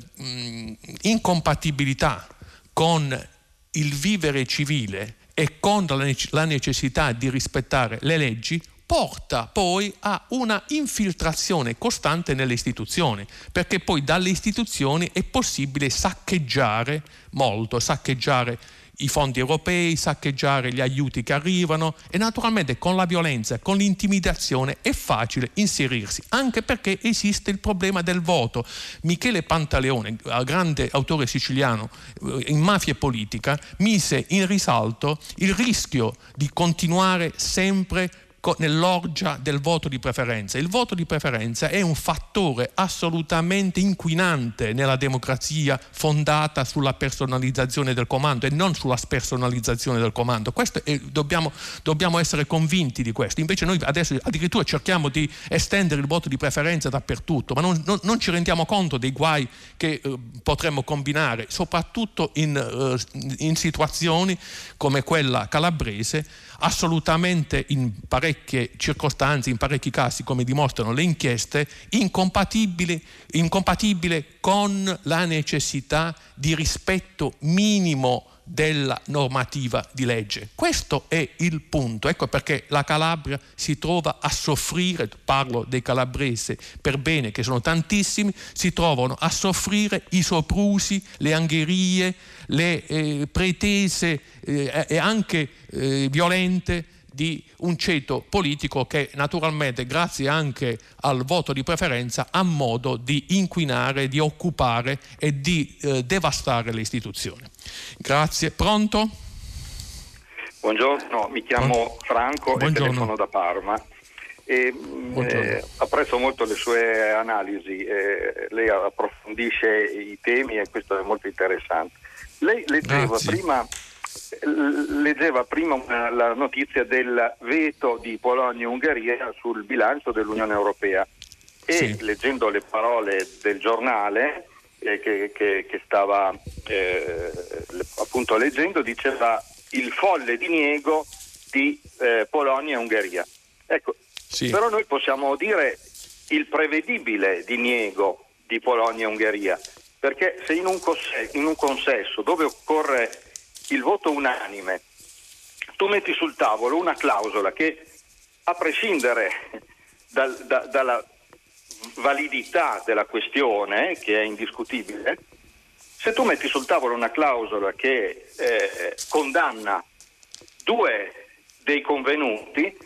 incompatibilità con il vivere civile e con la necessità di rispettare le leggi porta poi a una infiltrazione costante nelle istituzioni, perché poi dalle istituzioni è possibile saccheggiare molto, saccheggiare i fondi europei, saccheggiare gli aiuti che arrivano e naturalmente con la violenza, con l'intimidazione è facile inserirsi, anche perché esiste il problema del voto. Michele Pantaleone, grande autore siciliano eh, in mafia politica, mise in risalto il rischio di continuare sempre nell'orgia del voto di preferenza. Il voto di preferenza è un fattore assolutamente inquinante nella democrazia fondata sulla personalizzazione del comando e non sulla spersonalizzazione del comando. È, dobbiamo, dobbiamo, essere convinti di questo. Invece noi adesso addirittura cerchiamo di estendere il voto di preferenza dappertutto, ma non, non, non ci rendiamo conto dei guai che eh, potremmo combinare, soprattutto in, eh, in situazioni come quella calabrese assolutamente in parecchie circostanze, in parecchi casi, come dimostrano le inchieste, incompatibile, incompatibile con la necessità di rispetto minimo della normativa di legge. Questo è il punto. Ecco perché la Calabria si trova a soffrire, parlo dei calabresi per bene che sono tantissimi, si trovano a soffrire i soprusi, le angherie, le eh, pretese eh, e anche eh, violente di un ceto politico che naturalmente grazie anche al voto di preferenza ha modo di inquinare, di occupare e di eh, devastare le istituzioni. Grazie. Pronto? Buongiorno, mi chiamo Franco Buongiorno. e telefono da Parma. E, eh, apprezzo molto le sue analisi, eh, lei approfondisce i temi e questo è molto interessante. Lei leggeva prima leggeva prima una, la notizia del veto di Polonia e Ungheria sul bilancio dell'Unione Europea e sì. leggendo le parole del giornale eh, che, che, che, stava eh, appunto leggendo diceva il folle diniego di eh, Polonia e Ungheria. Ecco, sì. però noi possiamo dire il prevedibile diniego di Polonia e Ungheria, perché se in un, consesso, in un consesso dove occorre il voto unanime, tu metti sul tavolo una clausola che a prescindere dal, da, dalla validità della questione, che è indiscutibile, se tu metti sul tavolo una clausola che eh, condanna due dei convenuti,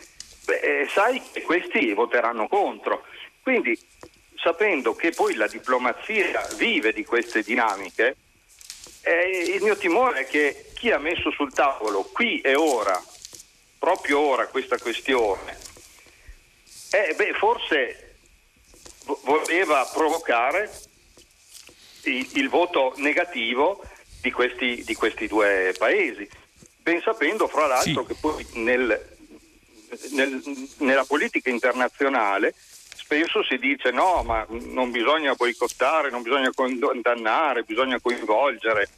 beh, sai che questi voteranno contro. Quindi, sapendo che poi la diplomazia vive di queste dinamiche, eh, il mio timore è che chi ha messo sul tavolo qui e ora, proprio ora, questa questione, eh, beh, forse voleva provocare il, il voto negativo di questi, di questi, due paesi, ben sapendo fra l'altro sì. che poi nel, nel, nella politica internazionale spesso si dice no, ma non bisogna boicottare, non bisogna condannare, bisogna coinvolgere.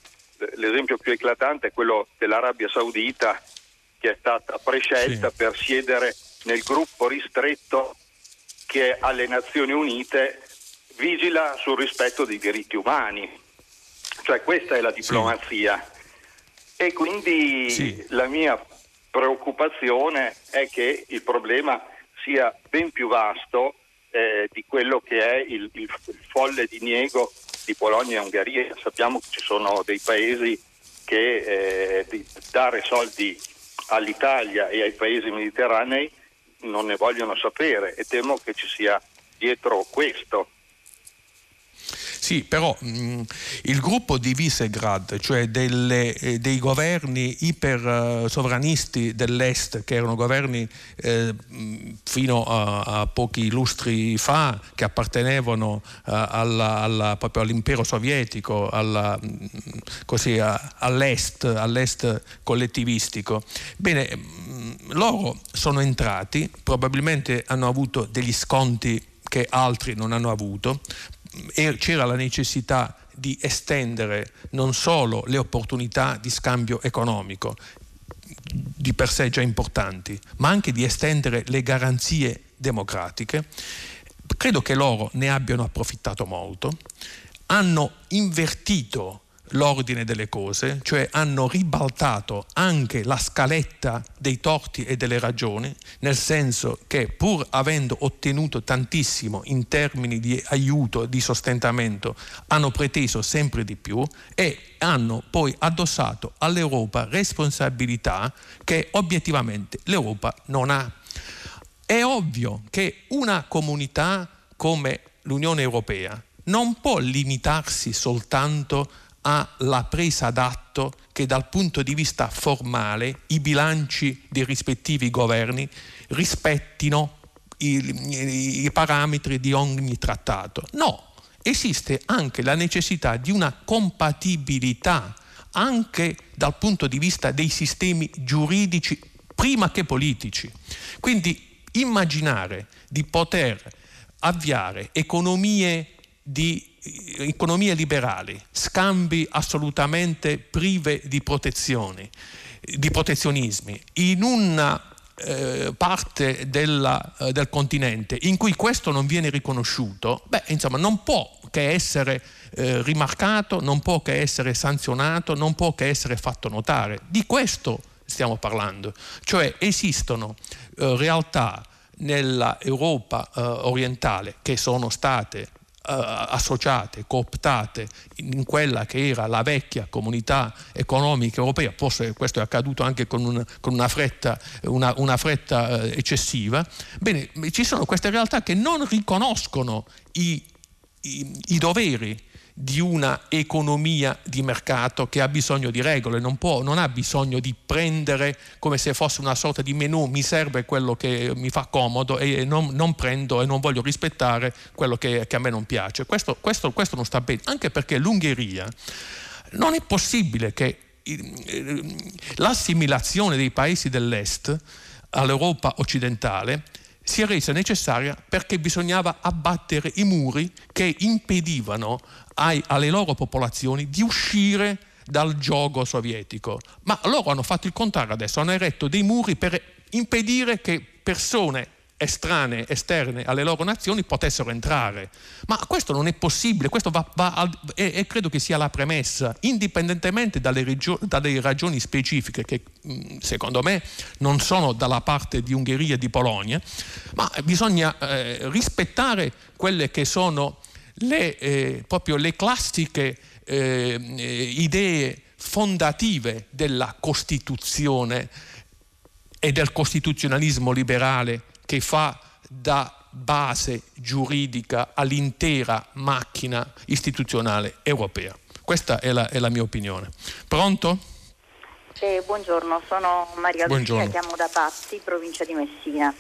L'esempio più eclatante è quello dell'Arabia Saudita che è stata prescelta sì. per siedere nel gruppo ristretto che alle Nazioni Unite vigila sul rispetto dei diritti umani. Cioè questa è la diplomazia. Sì. E quindi sì. la mia preoccupazione è che il problema sia ben più vasto eh, di quello che è il, il, folle diniego di Polonia e Ungheria. Sappiamo che ci sono dei paesi che eh, dare soldi all'Italia e ai paesi mediterranei non ne vogliono sapere e temo che ci sia dietro questo. Sì, però mh, il gruppo di Visegrad, cioè delle, eh, dei governi ipersovranisti uh, dell'Est, che erano governi eh, fino a, a, pochi lustri fa, che appartenevano uh, alla, alla, proprio all'impero sovietico, alla, così, a, all'est, all'est collettivistico. Bene, mh, loro sono entrati, probabilmente hanno avuto degli sconti che altri non hanno avuto, c'era la necessità di estendere non solo le opportunità di scambio economico, di per sé già importanti, ma anche di estendere le garanzie democratiche. Credo che loro ne abbiano approfittato molto, hanno invertito l'ordine delle cose, cioè hanno ribaltato anche la scaletta dei torti e delle ragioni, nel senso che pur avendo ottenuto tantissimo in termini di aiuto, di sostentamento, hanno preteso sempre di più e hanno poi addossato all'Europa responsabilità che obiettivamente l'Europa non ha. È ovvio che una comunità come l'Unione Europea non può limitarsi soltanto alla presa d'atto che dal punto di vista formale i bilanci dei rispettivi governi rispettino i, i parametri di ogni trattato. No, esiste anche la necessità di una compatibilità anche dal punto di vista dei sistemi giuridici prima che politici. Quindi immaginare di poter avviare economie di economie liberali, scambi assolutamente prive di protezioni, di protezionismi, in una eh, parte della, eh, del continente in cui questo non viene riconosciuto, beh, insomma, non può che essere eh, rimarcato, non può che essere sanzionato, non può che essere fatto notare. Di questo stiamo parlando, cioè esistono eh, realtà nella Europa eh, orientale che sono state associate, cooptate in quella che era la vecchia comunità economica europea, forse questo è accaduto anche con, un, con una fretta, una, una fretta eh, eccessiva, bene, ci sono queste realtà che non riconoscono i, i, i doveri di una economia di mercato che ha bisogno di regole, non, può, non, ha bisogno di prendere come se fosse una sorta di menù, mi serve quello che mi fa comodo e non, non prendo e non voglio rispettare quello che, che a me non piace. Questo, questo, questo non sta bene, anche perché l'Ungheria non è possibile che l'assimilazione dei paesi dell'est all'Europa occidentale si è resa necessaria perché bisognava abbattere i muri che impedivano ai, alle loro popolazioni di uscire dal gioco sovietico. Ma loro hanno fatto il contrario adesso, hanno eretto dei muri per impedire che persone estranee, esterne alle loro nazioni potessero entrare. Ma questo non è possibile, questo va, va al, e, e, credo che sia la premessa, indipendentemente dalle, regio, dalle ragioni specifiche che secondo me non sono dalla parte di Ungheria e di Polonia, ma bisogna eh, rispettare quelle che sono le, eh, proprio le classiche eh, idee fondative della Costituzione e del costituzionalismo liberale che fa da base giuridica all'intera macchina istituzionale europea. Questa è la, è la mia opinione. Pronto? Eh, buongiorno, sono Maria Lucia, chiamo da Patti, provincia di Messina.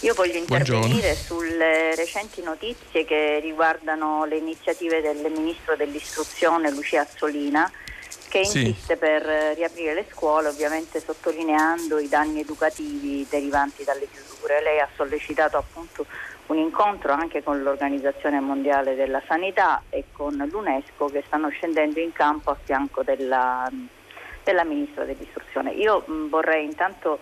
Io voglio intervenire buongiorno. sulle recenti notizie che riguardano le iniziative del Ministro dell'Istruzione Lucia Azzolina che insiste sì. per riaprire le scuole, ovviamente sottolineando i danni educativi derivanti dalle chiusure. Lei ha sollecitato appunto un incontro anche con l'Organizzazione Mondiale della Sanità e con l'UNESCO che stanno scendendo in campo a fianco della, della Ministra dell'Istruzione. Io mh, vorrei intanto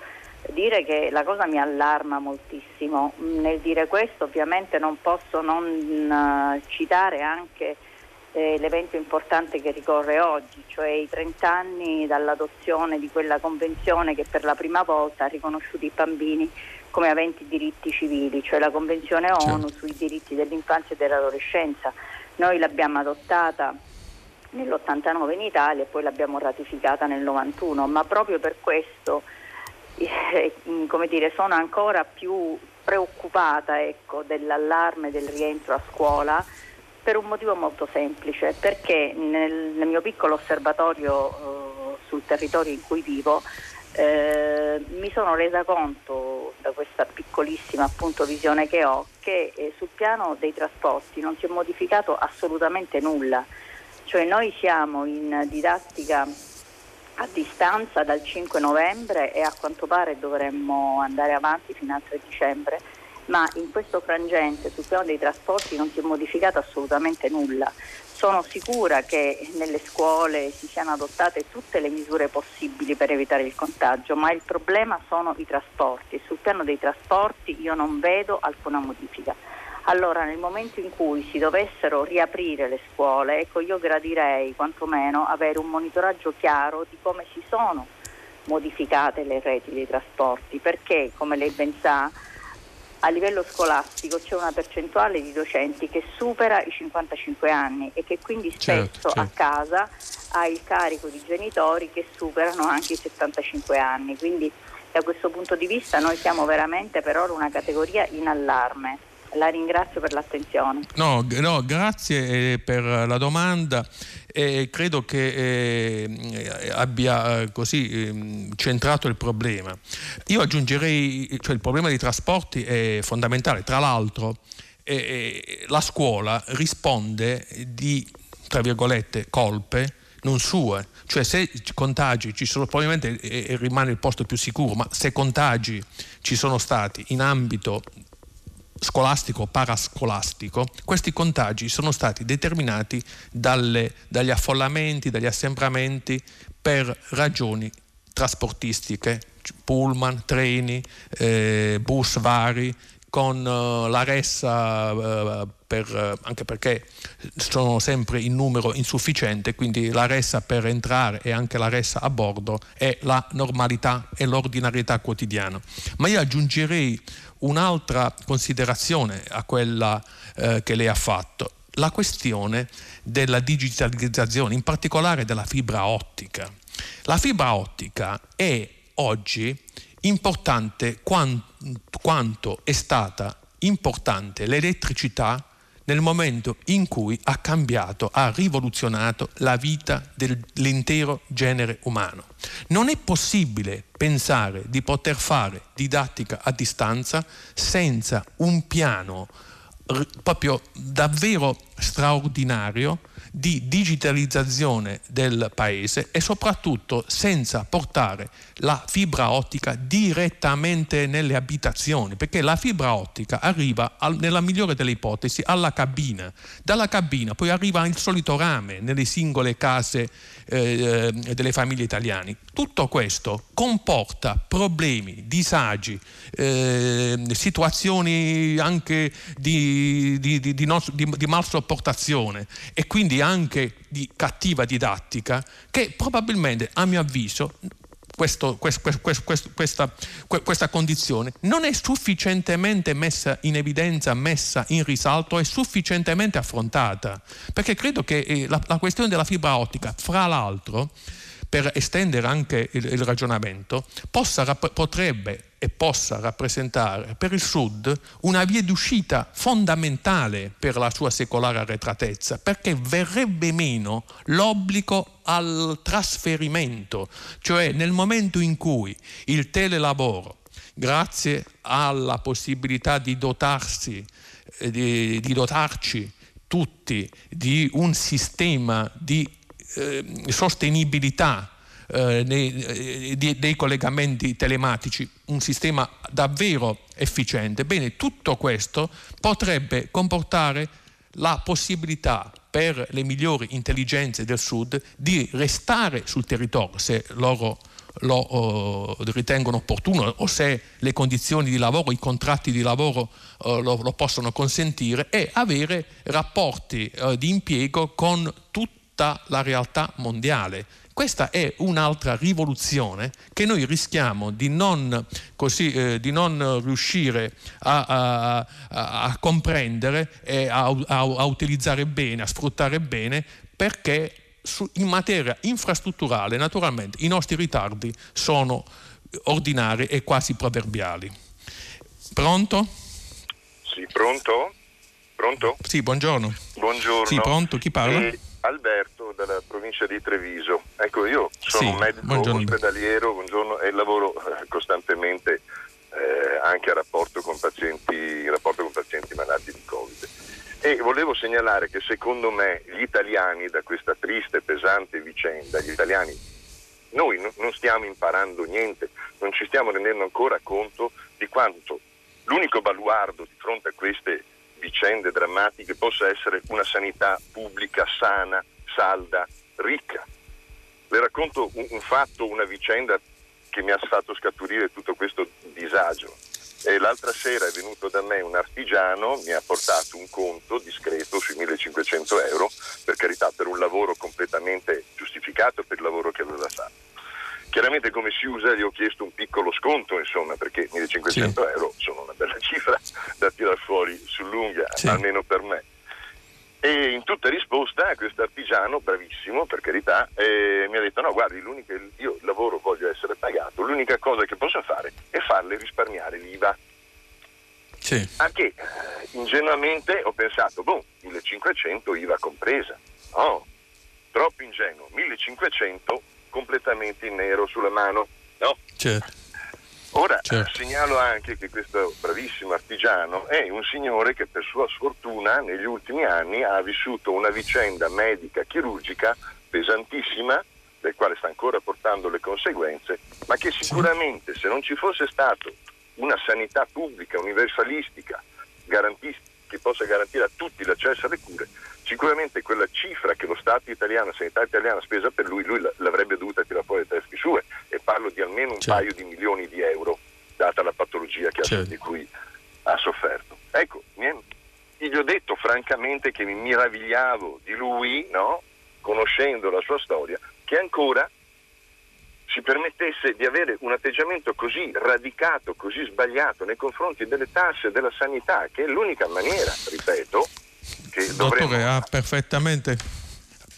dire che la cosa mi allarma moltissimo. Nel dire questo ovviamente non posso non uh, citare anche eh, l'evento importante che ricorre oggi, cioè i 30 anni dall'adozione di quella convenzione che per la prima volta ha riconosciuto i bambini come aventi diritti civili, cioè la Convenzione ONU certo. sui diritti dell'infanzia e dell'adolescenza. Noi l'abbiamo adottata nell'89 in Italia e poi l'abbiamo ratificata nel 91, ma proprio per questo eh, come dire, sono ancora più preoccupata ecco, dell'allarme del rientro a scuola per un motivo molto semplice, perché nel, nel mio piccolo osservatorio eh, sul territorio in cui vivo eh, mi sono resa conto da questa piccolissima appunto, visione che ho che eh, sul piano dei trasporti non si è modificato assolutamente nulla, cioè noi siamo in didattica a distanza dal 5 novembre e a quanto pare dovremmo andare avanti fino al 3 dicembre ma in questo frangente sul piano dei trasporti non si è modificato assolutamente nulla. Sono sicura che nelle scuole si siano adottate tutte le misure possibili per evitare il contagio, ma il problema sono i trasporti. Sul piano dei trasporti io non vedo alcuna modifica. Allora nel momento in cui si dovessero riaprire le scuole, ecco io gradirei quantomeno avere un monitoraggio chiaro di come si sono modificate le reti dei trasporti, perché come lei ben sa a livello scolastico c'è una percentuale di docenti che supera i 55 anni e che quindi spesso certo, certo. a casa ha il carico di genitori che superano anche i 75 anni. Quindi da questo punto di vista noi siamo veramente per ora una categoria in allarme. La ringrazio per l'attenzione. No, no grazie eh, per la domanda e credo che eh, abbia eh, così eh, centrato il problema. Io aggiungerei, cioè il problema dei trasporti è fondamentale, tra l'altro eh, la scuola risponde di, tra virgolette, colpe non sue, cioè se contagi ci sono, probabilmente eh, rimane il posto più sicuro, ma se contagi ci sono stati in ambito scolastico o parascolastico, questi contagi sono stati determinati dalle, dagli affollamenti, dagli assembramenti per ragioni trasportistiche, pullman, treni, eh, bus vari, con uh, la ressa, uh, per, uh, anche perché sono sempre in numero insufficiente, quindi la ressa per entrare e anche la ressa a bordo è la normalità e l'ordinarietà quotidiana. Ma io aggiungerei un'altra considerazione a quella eh, che lei ha fatto, la questione della digitalizzazione, in particolare della fibra ottica. La fibra ottica è oggi importante quanto è stata importante l'elettricità nel momento in cui ha cambiato, ha rivoluzionato la vita dell'intero genere umano. Non è possibile pensare di poter fare didattica a distanza senza un piano proprio davvero straordinario di digitalizzazione del paese e soprattutto senza portare la fibra ottica direttamente nelle abitazioni, perché la fibra ottica arriva al, nella migliore delle ipotesi alla cabina, dalla cabina poi arriva il solito rame nelle singole case eh, eh delle famiglie italiane. Tutto questo comporta problemi, disagi, eh, situazioni anche di, di, di, di, di malsopportazione e quindi anche di cattiva didattica che probabilmente a mio avviso questo, questo, questo, questa, questa, condizione non è sufficientemente messa in evidenza, messa in risalto, è sufficientemente affrontata. Perché credo che eh, la, la questione della fibra ottica, fra l'altro, per estendere anche il, il ragionamento, possa, potrebbe e possa rappresentare per il Sud una via d'uscita fondamentale per la sua secolare arretratezza, perché verrebbe meno l'obbligo al trasferimento, cioè nel momento in cui il telelavoro, grazie alla possibilità di dotarsi, eh, di, di dotarci tutti di un sistema di eh, sostenibilità eh, nei, eh, dei, dei collegamenti telematici, un sistema davvero efficiente. Bene, tutto questo potrebbe comportare la possibilità per le migliori intelligenze del Sud di restare sul territorio se loro lo uh, ritengono opportuno o se le condizioni di lavoro, i contratti di lavoro uh, lo, lo, possono consentire e avere rapporti uh, di impiego con tutta la realtà mondiale. Questa è un'altra rivoluzione che noi rischiamo di non, così, eh, di non riuscire a, a, a, a comprendere e a, utilizzare bene, a sfruttare bene, perché in materia infrastrutturale naturalmente i nostri ritardi sono ordinari e quasi proverbiali. Pronto? Sì, pronto? Pronto? Sì, buongiorno. Buongiorno. Sì, pronto, chi parla? Eh, Alberto dalla provincia di Treviso. Ecco, io sono sì, un medico buongiorno. ospedaliero buongiorno, e lavoro eh, costantemente eh, anche a rapporto con pazienti, in rapporto con pazienti malati di Covid. E volevo segnalare che secondo me gli italiani da questa triste e pesante vicenda, gli italiani, noi n- non stiamo imparando niente, non ci stiamo rendendo ancora conto di quanto l'unico baluardo di fronte a queste vicende drammatiche possa essere una sanità pubblica sana, salda, ricca. Le racconto un, un fatto, una vicenda che mi ha fatto scaturire tutto questo disagio. E l'altra sera è venuto da me un artigiano, mi ha portato un conto discreto sui 1500 euro, per carità per un lavoro completamente giustificato per il lavoro che aveva fatto. Chiaramente come si usa gli ho chiesto un piccolo sconto, insomma, perché 1500 sì. euro sono una bella cifra da tirare fuori sull'unghia, sì. almeno per me. E in tutta risposta questo artigiano, bravissimo per carità, eh, mi ha detto no guardi, io il lavoro voglio essere pagato, l'unica cosa che posso fare è farle risparmiare l'IVA. Sì. A che eh, ingenuamente ho pensato, boh, 1500 IVA compresa. No, troppo ingenuo, 1500 completamente in nero sulla mano. No? Certo. Ora certo. segnalo anche che questo bravissimo artigiano è un signore che per sua sfortuna negli ultimi anni ha vissuto una vicenda medica chirurgica pesantissima, del quale sta ancora portando le conseguenze, ma che sicuramente se non ci fosse stata una sanità pubblica, universalistica, che possa garantire a tutti l'accesso alle cure, sicuramente quella cifra che lo Stato italiano, la sanità italiana spesa per lui, lui l'avrebbe dovuta tirare fuori le teste sue e parlo di almeno un certo. paio di milioni di euro, data la patologia certo. di cui ha sofferto. Ecco, gli ho detto francamente che mi meravigliavo di lui, no? conoscendo la sua storia, che ancora si permettesse di avere un atteggiamento così radicato, così sbagliato nei confronti delle tasse e della sanità, che è l'unica maniera, ripeto, che dovremmo... Dottore, ha perfettamente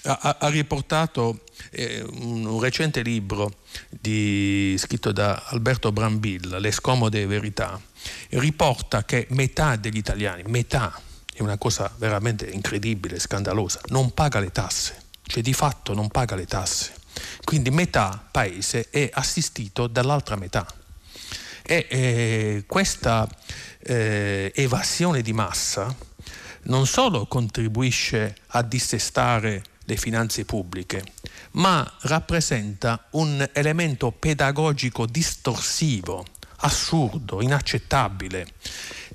ha, ha riportato eh, un, un, recente libro di, scritto da Alberto Brambilla, Le scomode verità, riporta che metà degli italiani, metà, è una cosa veramente incredibile, scandalosa, non paga le tasse, cioè di fatto non paga le tasse. Quindi metà paese è assistito dall'altra metà. E eh, questa eh, evasione di massa non solo contribuisce a dissestare le finanze pubbliche, ma rappresenta un elemento pedagogico distorsivo, assurdo, inaccettabile,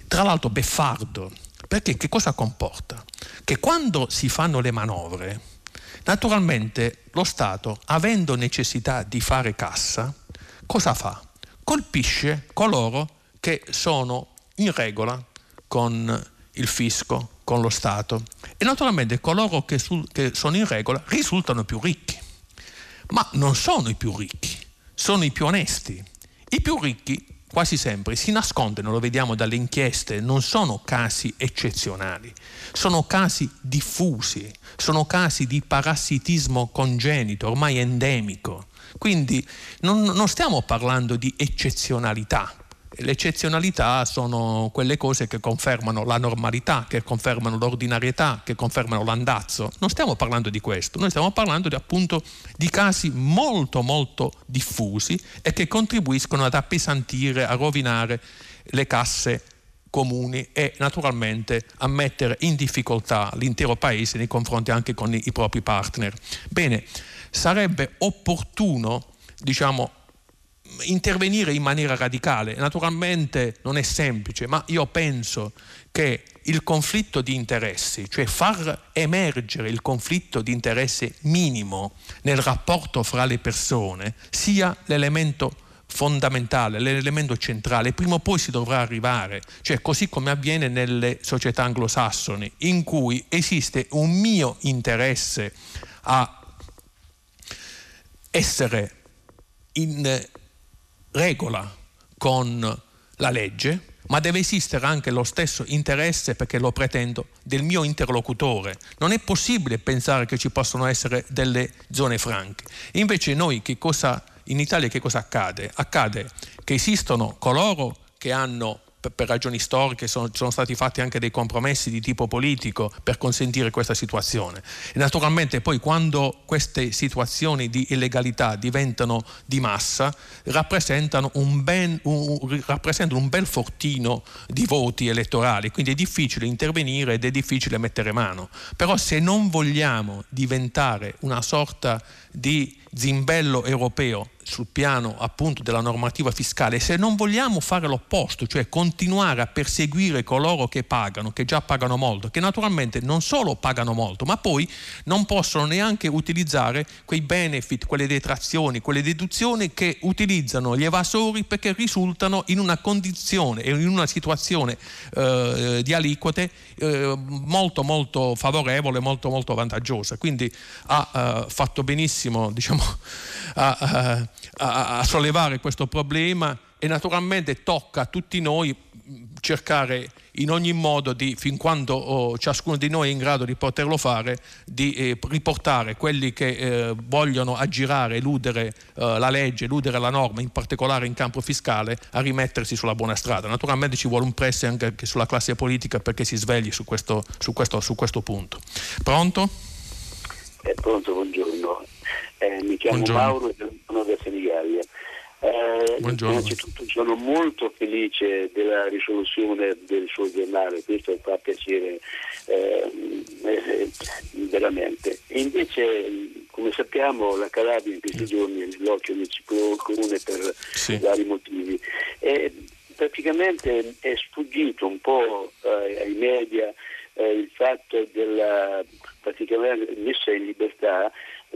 tra l'altro beffardo, perché che cosa comporta? Che quando si fanno le manovre, naturalmente lo Stato, avendo necessità di fare cassa, cosa fa? Colpisce coloro che sono in regola con il fisco, con lo Stato e naturalmente coloro che, sul, che sono in regola risultano più ricchi, ma non sono i più ricchi, sono i più onesti. I più ricchi quasi sempre si nascondono, lo vediamo dalle inchieste, non sono casi eccezionali, sono casi diffusi, sono casi di parassitismo congenito, ormai endemico. Quindi non, non stiamo parlando di eccezionalità, le eccezionalità sono quelle cose che confermano la normalità, che confermano l'ordinarietà, che confermano l'andazzo. Non stiamo parlando di questo, noi stiamo parlando di, appunto di casi molto molto diffusi e che contribuiscono ad appesantire, a rovinare le casse comuni e naturalmente a mettere in difficoltà l'intero paese nei confronti anche con i, i propri partner. Bene, sarebbe opportuno, diciamo, intervenire in maniera radicale. Naturalmente non è semplice, ma io penso che il conflitto di interessi, cioè far emergere il conflitto di interesse minimo nel rapporto fra le persone, sia l'elemento fondamentale, l'elemento centrale, prima o poi si dovrà arrivare, cioè così come avviene nelle società anglosassoni, in cui esiste un mio interesse a essere in regola con la legge, ma deve esistere anche lo stesso interesse, perché lo pretendo, del mio interlocutore. Non è possibile pensare che ci possano essere delle zone franche. Invece noi cosa, in Italia che cosa accade? Accade che esistono coloro che hanno per, ragioni storiche sono, sono, stati fatti anche dei compromessi di tipo politico per consentire questa situazione. E naturalmente poi quando queste situazioni di illegalità diventano di massa rappresentano un, ben, un, rappresentano un bel fortino di voti elettorali, quindi è difficile intervenire ed è difficile mettere mano. Però se non vogliamo diventare una sorta di zimbello europeo sul piano appunto della normativa fiscale, se non vogliamo fare l'opposto, cioè continuare a perseguire coloro che pagano, che già pagano molto, che naturalmente non solo pagano molto, ma poi non possono neanche utilizzare quei benefit, quelle detrazioni, quelle deduzioni che utilizzano gli evasori perché risultano in una condizione e in una situazione eh, di aliquote eh, molto molto favorevole, molto molto vantaggiosa. Quindi ha eh, fatto benissimo diciamo, a, a, a, sollevare questo problema e naturalmente tocca a tutti noi cercare in ogni modo di, fin quando oh, ciascuno di noi è in grado di poterlo fare, di eh, riportare quelli che eh, vogliono aggirare, eludere eh, la legge, eludere la norma, in particolare in campo fiscale, a rimettersi sulla buona strada. Naturalmente ci vuole un press anche sulla classe politica perché si svegli su questo, su questo, su questo punto. Pronto? Eh, pronto, buongiorno. Eh, mi chiamo Buongiorno. Mauro e sono da Senigallia. Eh, innanzitutto sono molto felice della risoluzione del suo giornale, questo fa piacere eh, eh, veramente. E invece, come sappiamo, la Calabria in questi giorni è nell'occhio del ciclone comune per sì. vari motivi. E praticamente è sfuggito un po' eh, ai media eh, il fatto della praticamente messa in libertà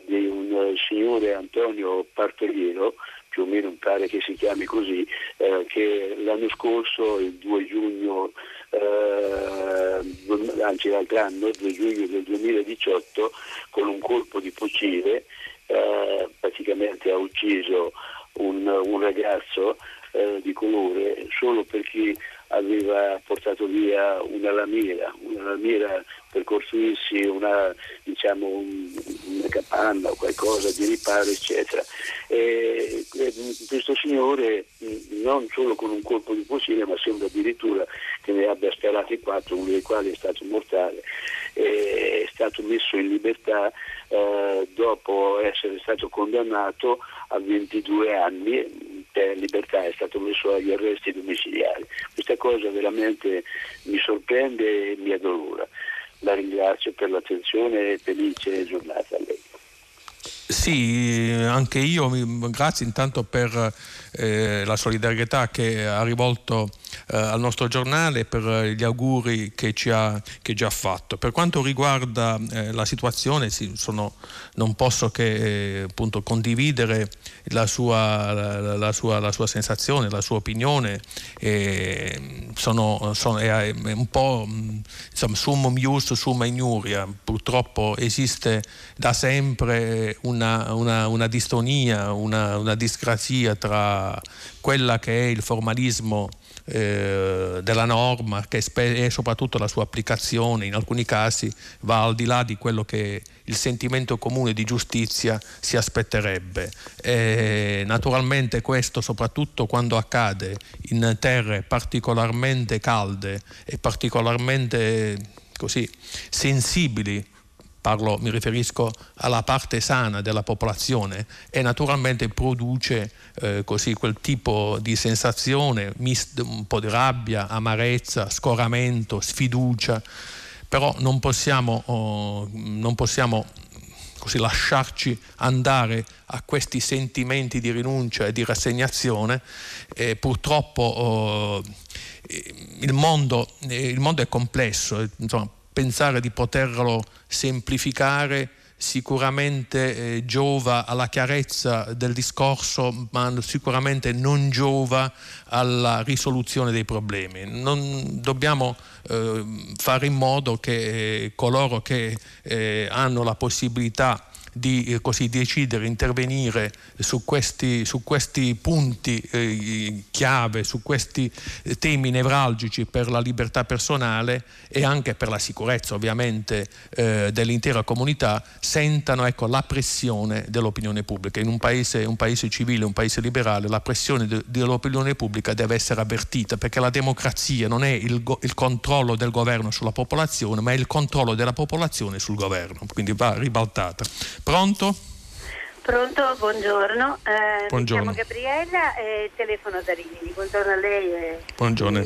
di un eh, signore Antonio Partoliero, più o meno mi pare che si chiami così, eh, che l'anno scorso, il 2 giugno, eh, anzi l'altro anno, il 2 giugno del 2018, con un colpo di fucile eh, praticamente ha ucciso un, un ragazzo eh, di colore solo perché aveva portato via una lamiera, una lamiera per costruirsi una, diciamo, una capanna o qualcosa di riparo, eccetera. E, questo signore non solo con un colpo di fucile, ma sembra addirittura che ne abbia sparati quattro, uno dei quali è stato mortale, è stato messo in libertà eh, dopo essere stato condannato a 22 anni per libertà è stato messo agli arresti domiciliari. Questa cosa veramente mi sorprende e mi addolora. La ringrazio per l'attenzione e felice giornata a lei. Sì, anche io, grazie intanto per eh, la solidarietà che ha rivolto eh, al nostro giornale e per gli auguri che ci ha, che ci fatto. Per quanto riguarda eh, la situazione, sì, sono, non posso che eh, appunto, condividere la sua, la, la, sua, la sua, sensazione, la sua opinione. Sono, sono, è un po' insomma, summum ius, summa ignuria. Purtroppo esiste da sempre una, una, una distonia, una, una disgrazia tra quella che è il formalismo eh, della norma che e soprattutto la sua applicazione in alcuni casi va al di là di quello che il sentimento comune di giustizia si aspetterebbe. E naturalmente questo soprattutto quando accade in terre particolarmente calde e particolarmente così sensibili parlo, mi riferisco alla parte sana della popolazione e naturalmente produce eh, così quel tipo di sensazione, un po' di rabbia, amarezza, scoramento, sfiducia, però non possiamo, oh, non possiamo così lasciarci andare a questi sentimenti di rinuncia e di rassegnazione. E purtroppo oh, il, mondo, il, mondo, è complesso, insomma, pensare di poterlo semplificare sicuramente eh, giova alla chiarezza del discorso, ma sicuramente non giova alla risoluzione dei problemi. Non dobbiamo eh, fare in modo che eh, coloro che eh, hanno la possibilità di eh, così decidere, intervenire su questi, su questi punti eh, chiave, su questi eh, temi nevralgici per la libertà personale e anche per la sicurezza ovviamente eh, dell'intera comunità, sentano ecco, la pressione dell'opinione pubblica. In un paese, un paese, civile, un paese liberale, la pressione de, dell'opinione pubblica deve essere avvertita perché la democrazia non è il, il controllo del governo sulla popolazione, ma è il controllo della popolazione sul governo, quindi va ribaltata. Pronto? Pronto, buongiorno. Eh, buongiorno. Mi chiamo Gabriella e telefono da Rimini. Buongiorno a lei e buongiorno.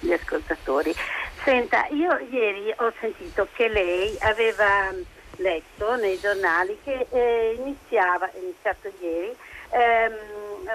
gli ascoltatori. Senta, io ieri ho sentito che lei aveva letto nei giornali che eh, iniziava, è iniziato ieri, ehm,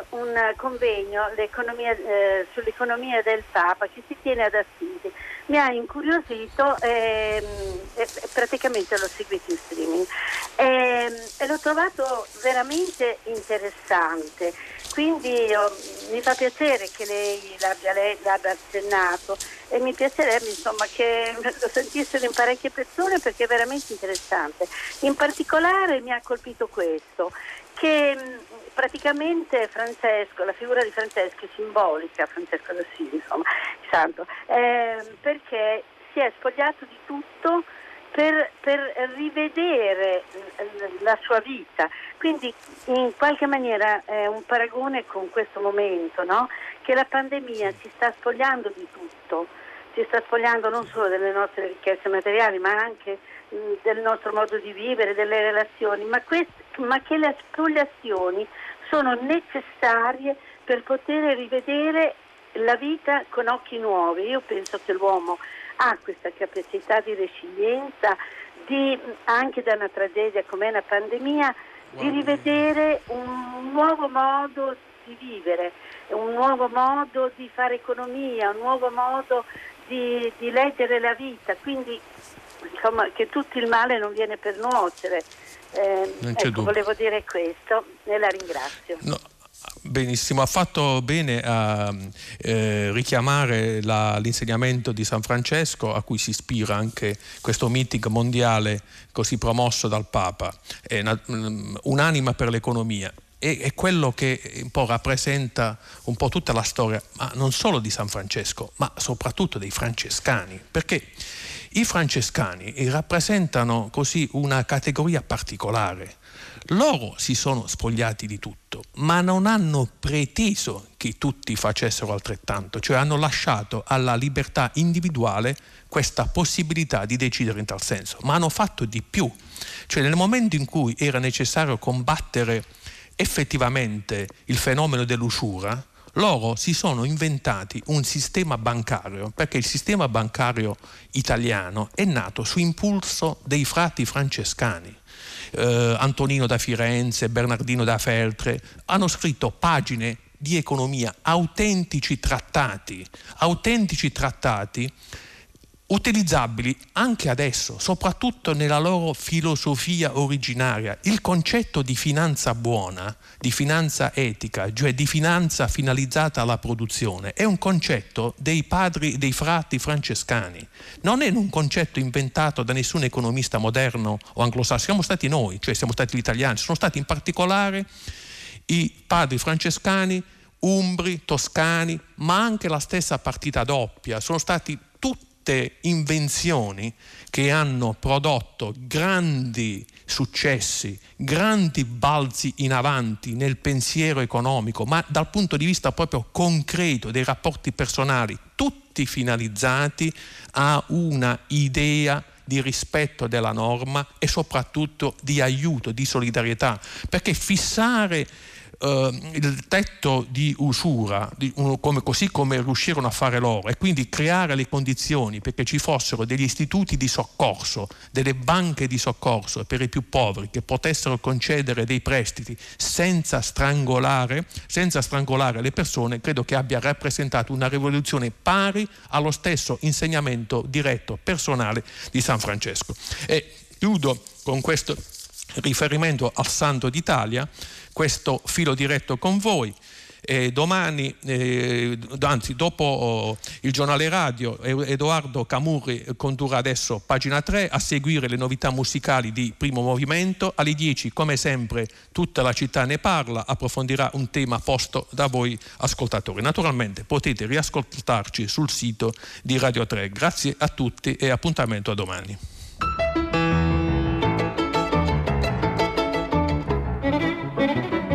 un convegno eh, sull'economia del Papa che si tiene ad Assisi mi ha incuriosito e, ehm, e praticamente l'ho seguito in streaming e, ehm, e l'ho trovato veramente interessante. Quindi oh, mi fa piacere che lei l'abbia, l'abbia accennato e mi piacerebbe insomma, che lo sentissero in parecchie persone perché è veramente interessante. In particolare mi ha colpito questo, che praticamente Francesco, la figura di Francesco è simbolica, Francesco d'Assisi, insomma, santo, eh, perché si è spogliato di tutto per, per, rivedere la sua vita. Quindi in qualche maniera è un paragone con questo momento, no? che la pandemia ci sta spogliando di tutto, ci sta spogliando non solo delle nostre ricchezze materiali, ma anche del nostro modo di vivere, delle relazioni, ma, quest- ma che le spoliazioni sono necessarie per poter rivedere la vita con occhi nuovi. Io penso che l'uomo ha questa capacità di resilienza, di, anche da una tragedia come una pandemia, di rivedere un nuovo modo di vivere, un nuovo modo di fare economia, un nuovo modo di, di leggere la vita, quindi insomma, che tutto il male non viene per nuocere. Eh, ecco, volevo dire questo e la ringrazio. No. Benissimo, ha fatto bene a eh, richiamare la, l'insegnamento di San Francesco a cui si ispira anche questo meeting mondiale così promosso dal Papa, una, mm, un'anima per l'economia. È, è quello che un po' rappresenta un po' tutta la storia, ma non solo di San Francesco, ma soprattutto dei francescani, perché i francescani rappresentano così una categoria particolare. Loro si sono spogliati di tutto, ma non hanno preteso che tutti facessero altrettanto, cioè hanno lasciato alla libertà individuale questa possibilità di decidere in tal senso, ma hanno fatto di più. Cioè nel momento in cui era necessario combattere effettivamente il fenomeno dell'usura, loro si sono inventati un sistema bancario, perché il sistema bancario italiano è nato su impulso dei frati francescani. Eh, Antonino da Firenze, Bernardino da Feltre, hanno scritto pagine di economia, autentici trattati, autentici trattati utilizzabili anche adesso, soprattutto nella loro filosofia originaria. Il concetto di finanza buona, di finanza etica, cioè di finanza finalizzata alla produzione, è un concetto dei padri, dei frati francescani. Non è un concetto inventato da nessun economista moderno o anglosassone, siamo stati noi, cioè siamo stati gli italiani, sono stati in particolare i padri francescani umbri, toscani, ma anche la stessa partita doppia. Sono stati tutte invenzioni che hanno prodotto grandi successi, grandi balzi in avanti nel pensiero economico, ma dal punto di vista proprio concreto dei rapporti personali, tutti finalizzati a una idea di rispetto della norma e soprattutto di aiuto, di solidarietà, perché fissare eh, il tetto di usura, di, uno, come, così come riuscirono a fare loro, e quindi creare le condizioni perché ci fossero degli istituti di soccorso, delle banche di soccorso per i più poveri che potessero concedere dei prestiti senza strangolare, senza strangolare le persone, credo che abbia rappresentato una rivoluzione pari allo stesso insegnamento diretto personale di San Francesco. E chiudo con questo riferimento al Santo d'Italia questo filo diretto con voi. E domani, eh, anzi dopo oh, il giornale radio, Edoardo Camurri condurrà adesso pagina 3 a seguire le novità musicali di primo movimento. Alle 10, come sempre, tutta la città ne parla, approfondirà un tema posto da voi ascoltatori. Naturalmente potete riascoltarci sul sito di Radio 3. Grazie a tutti e appuntamento a domani. thank you.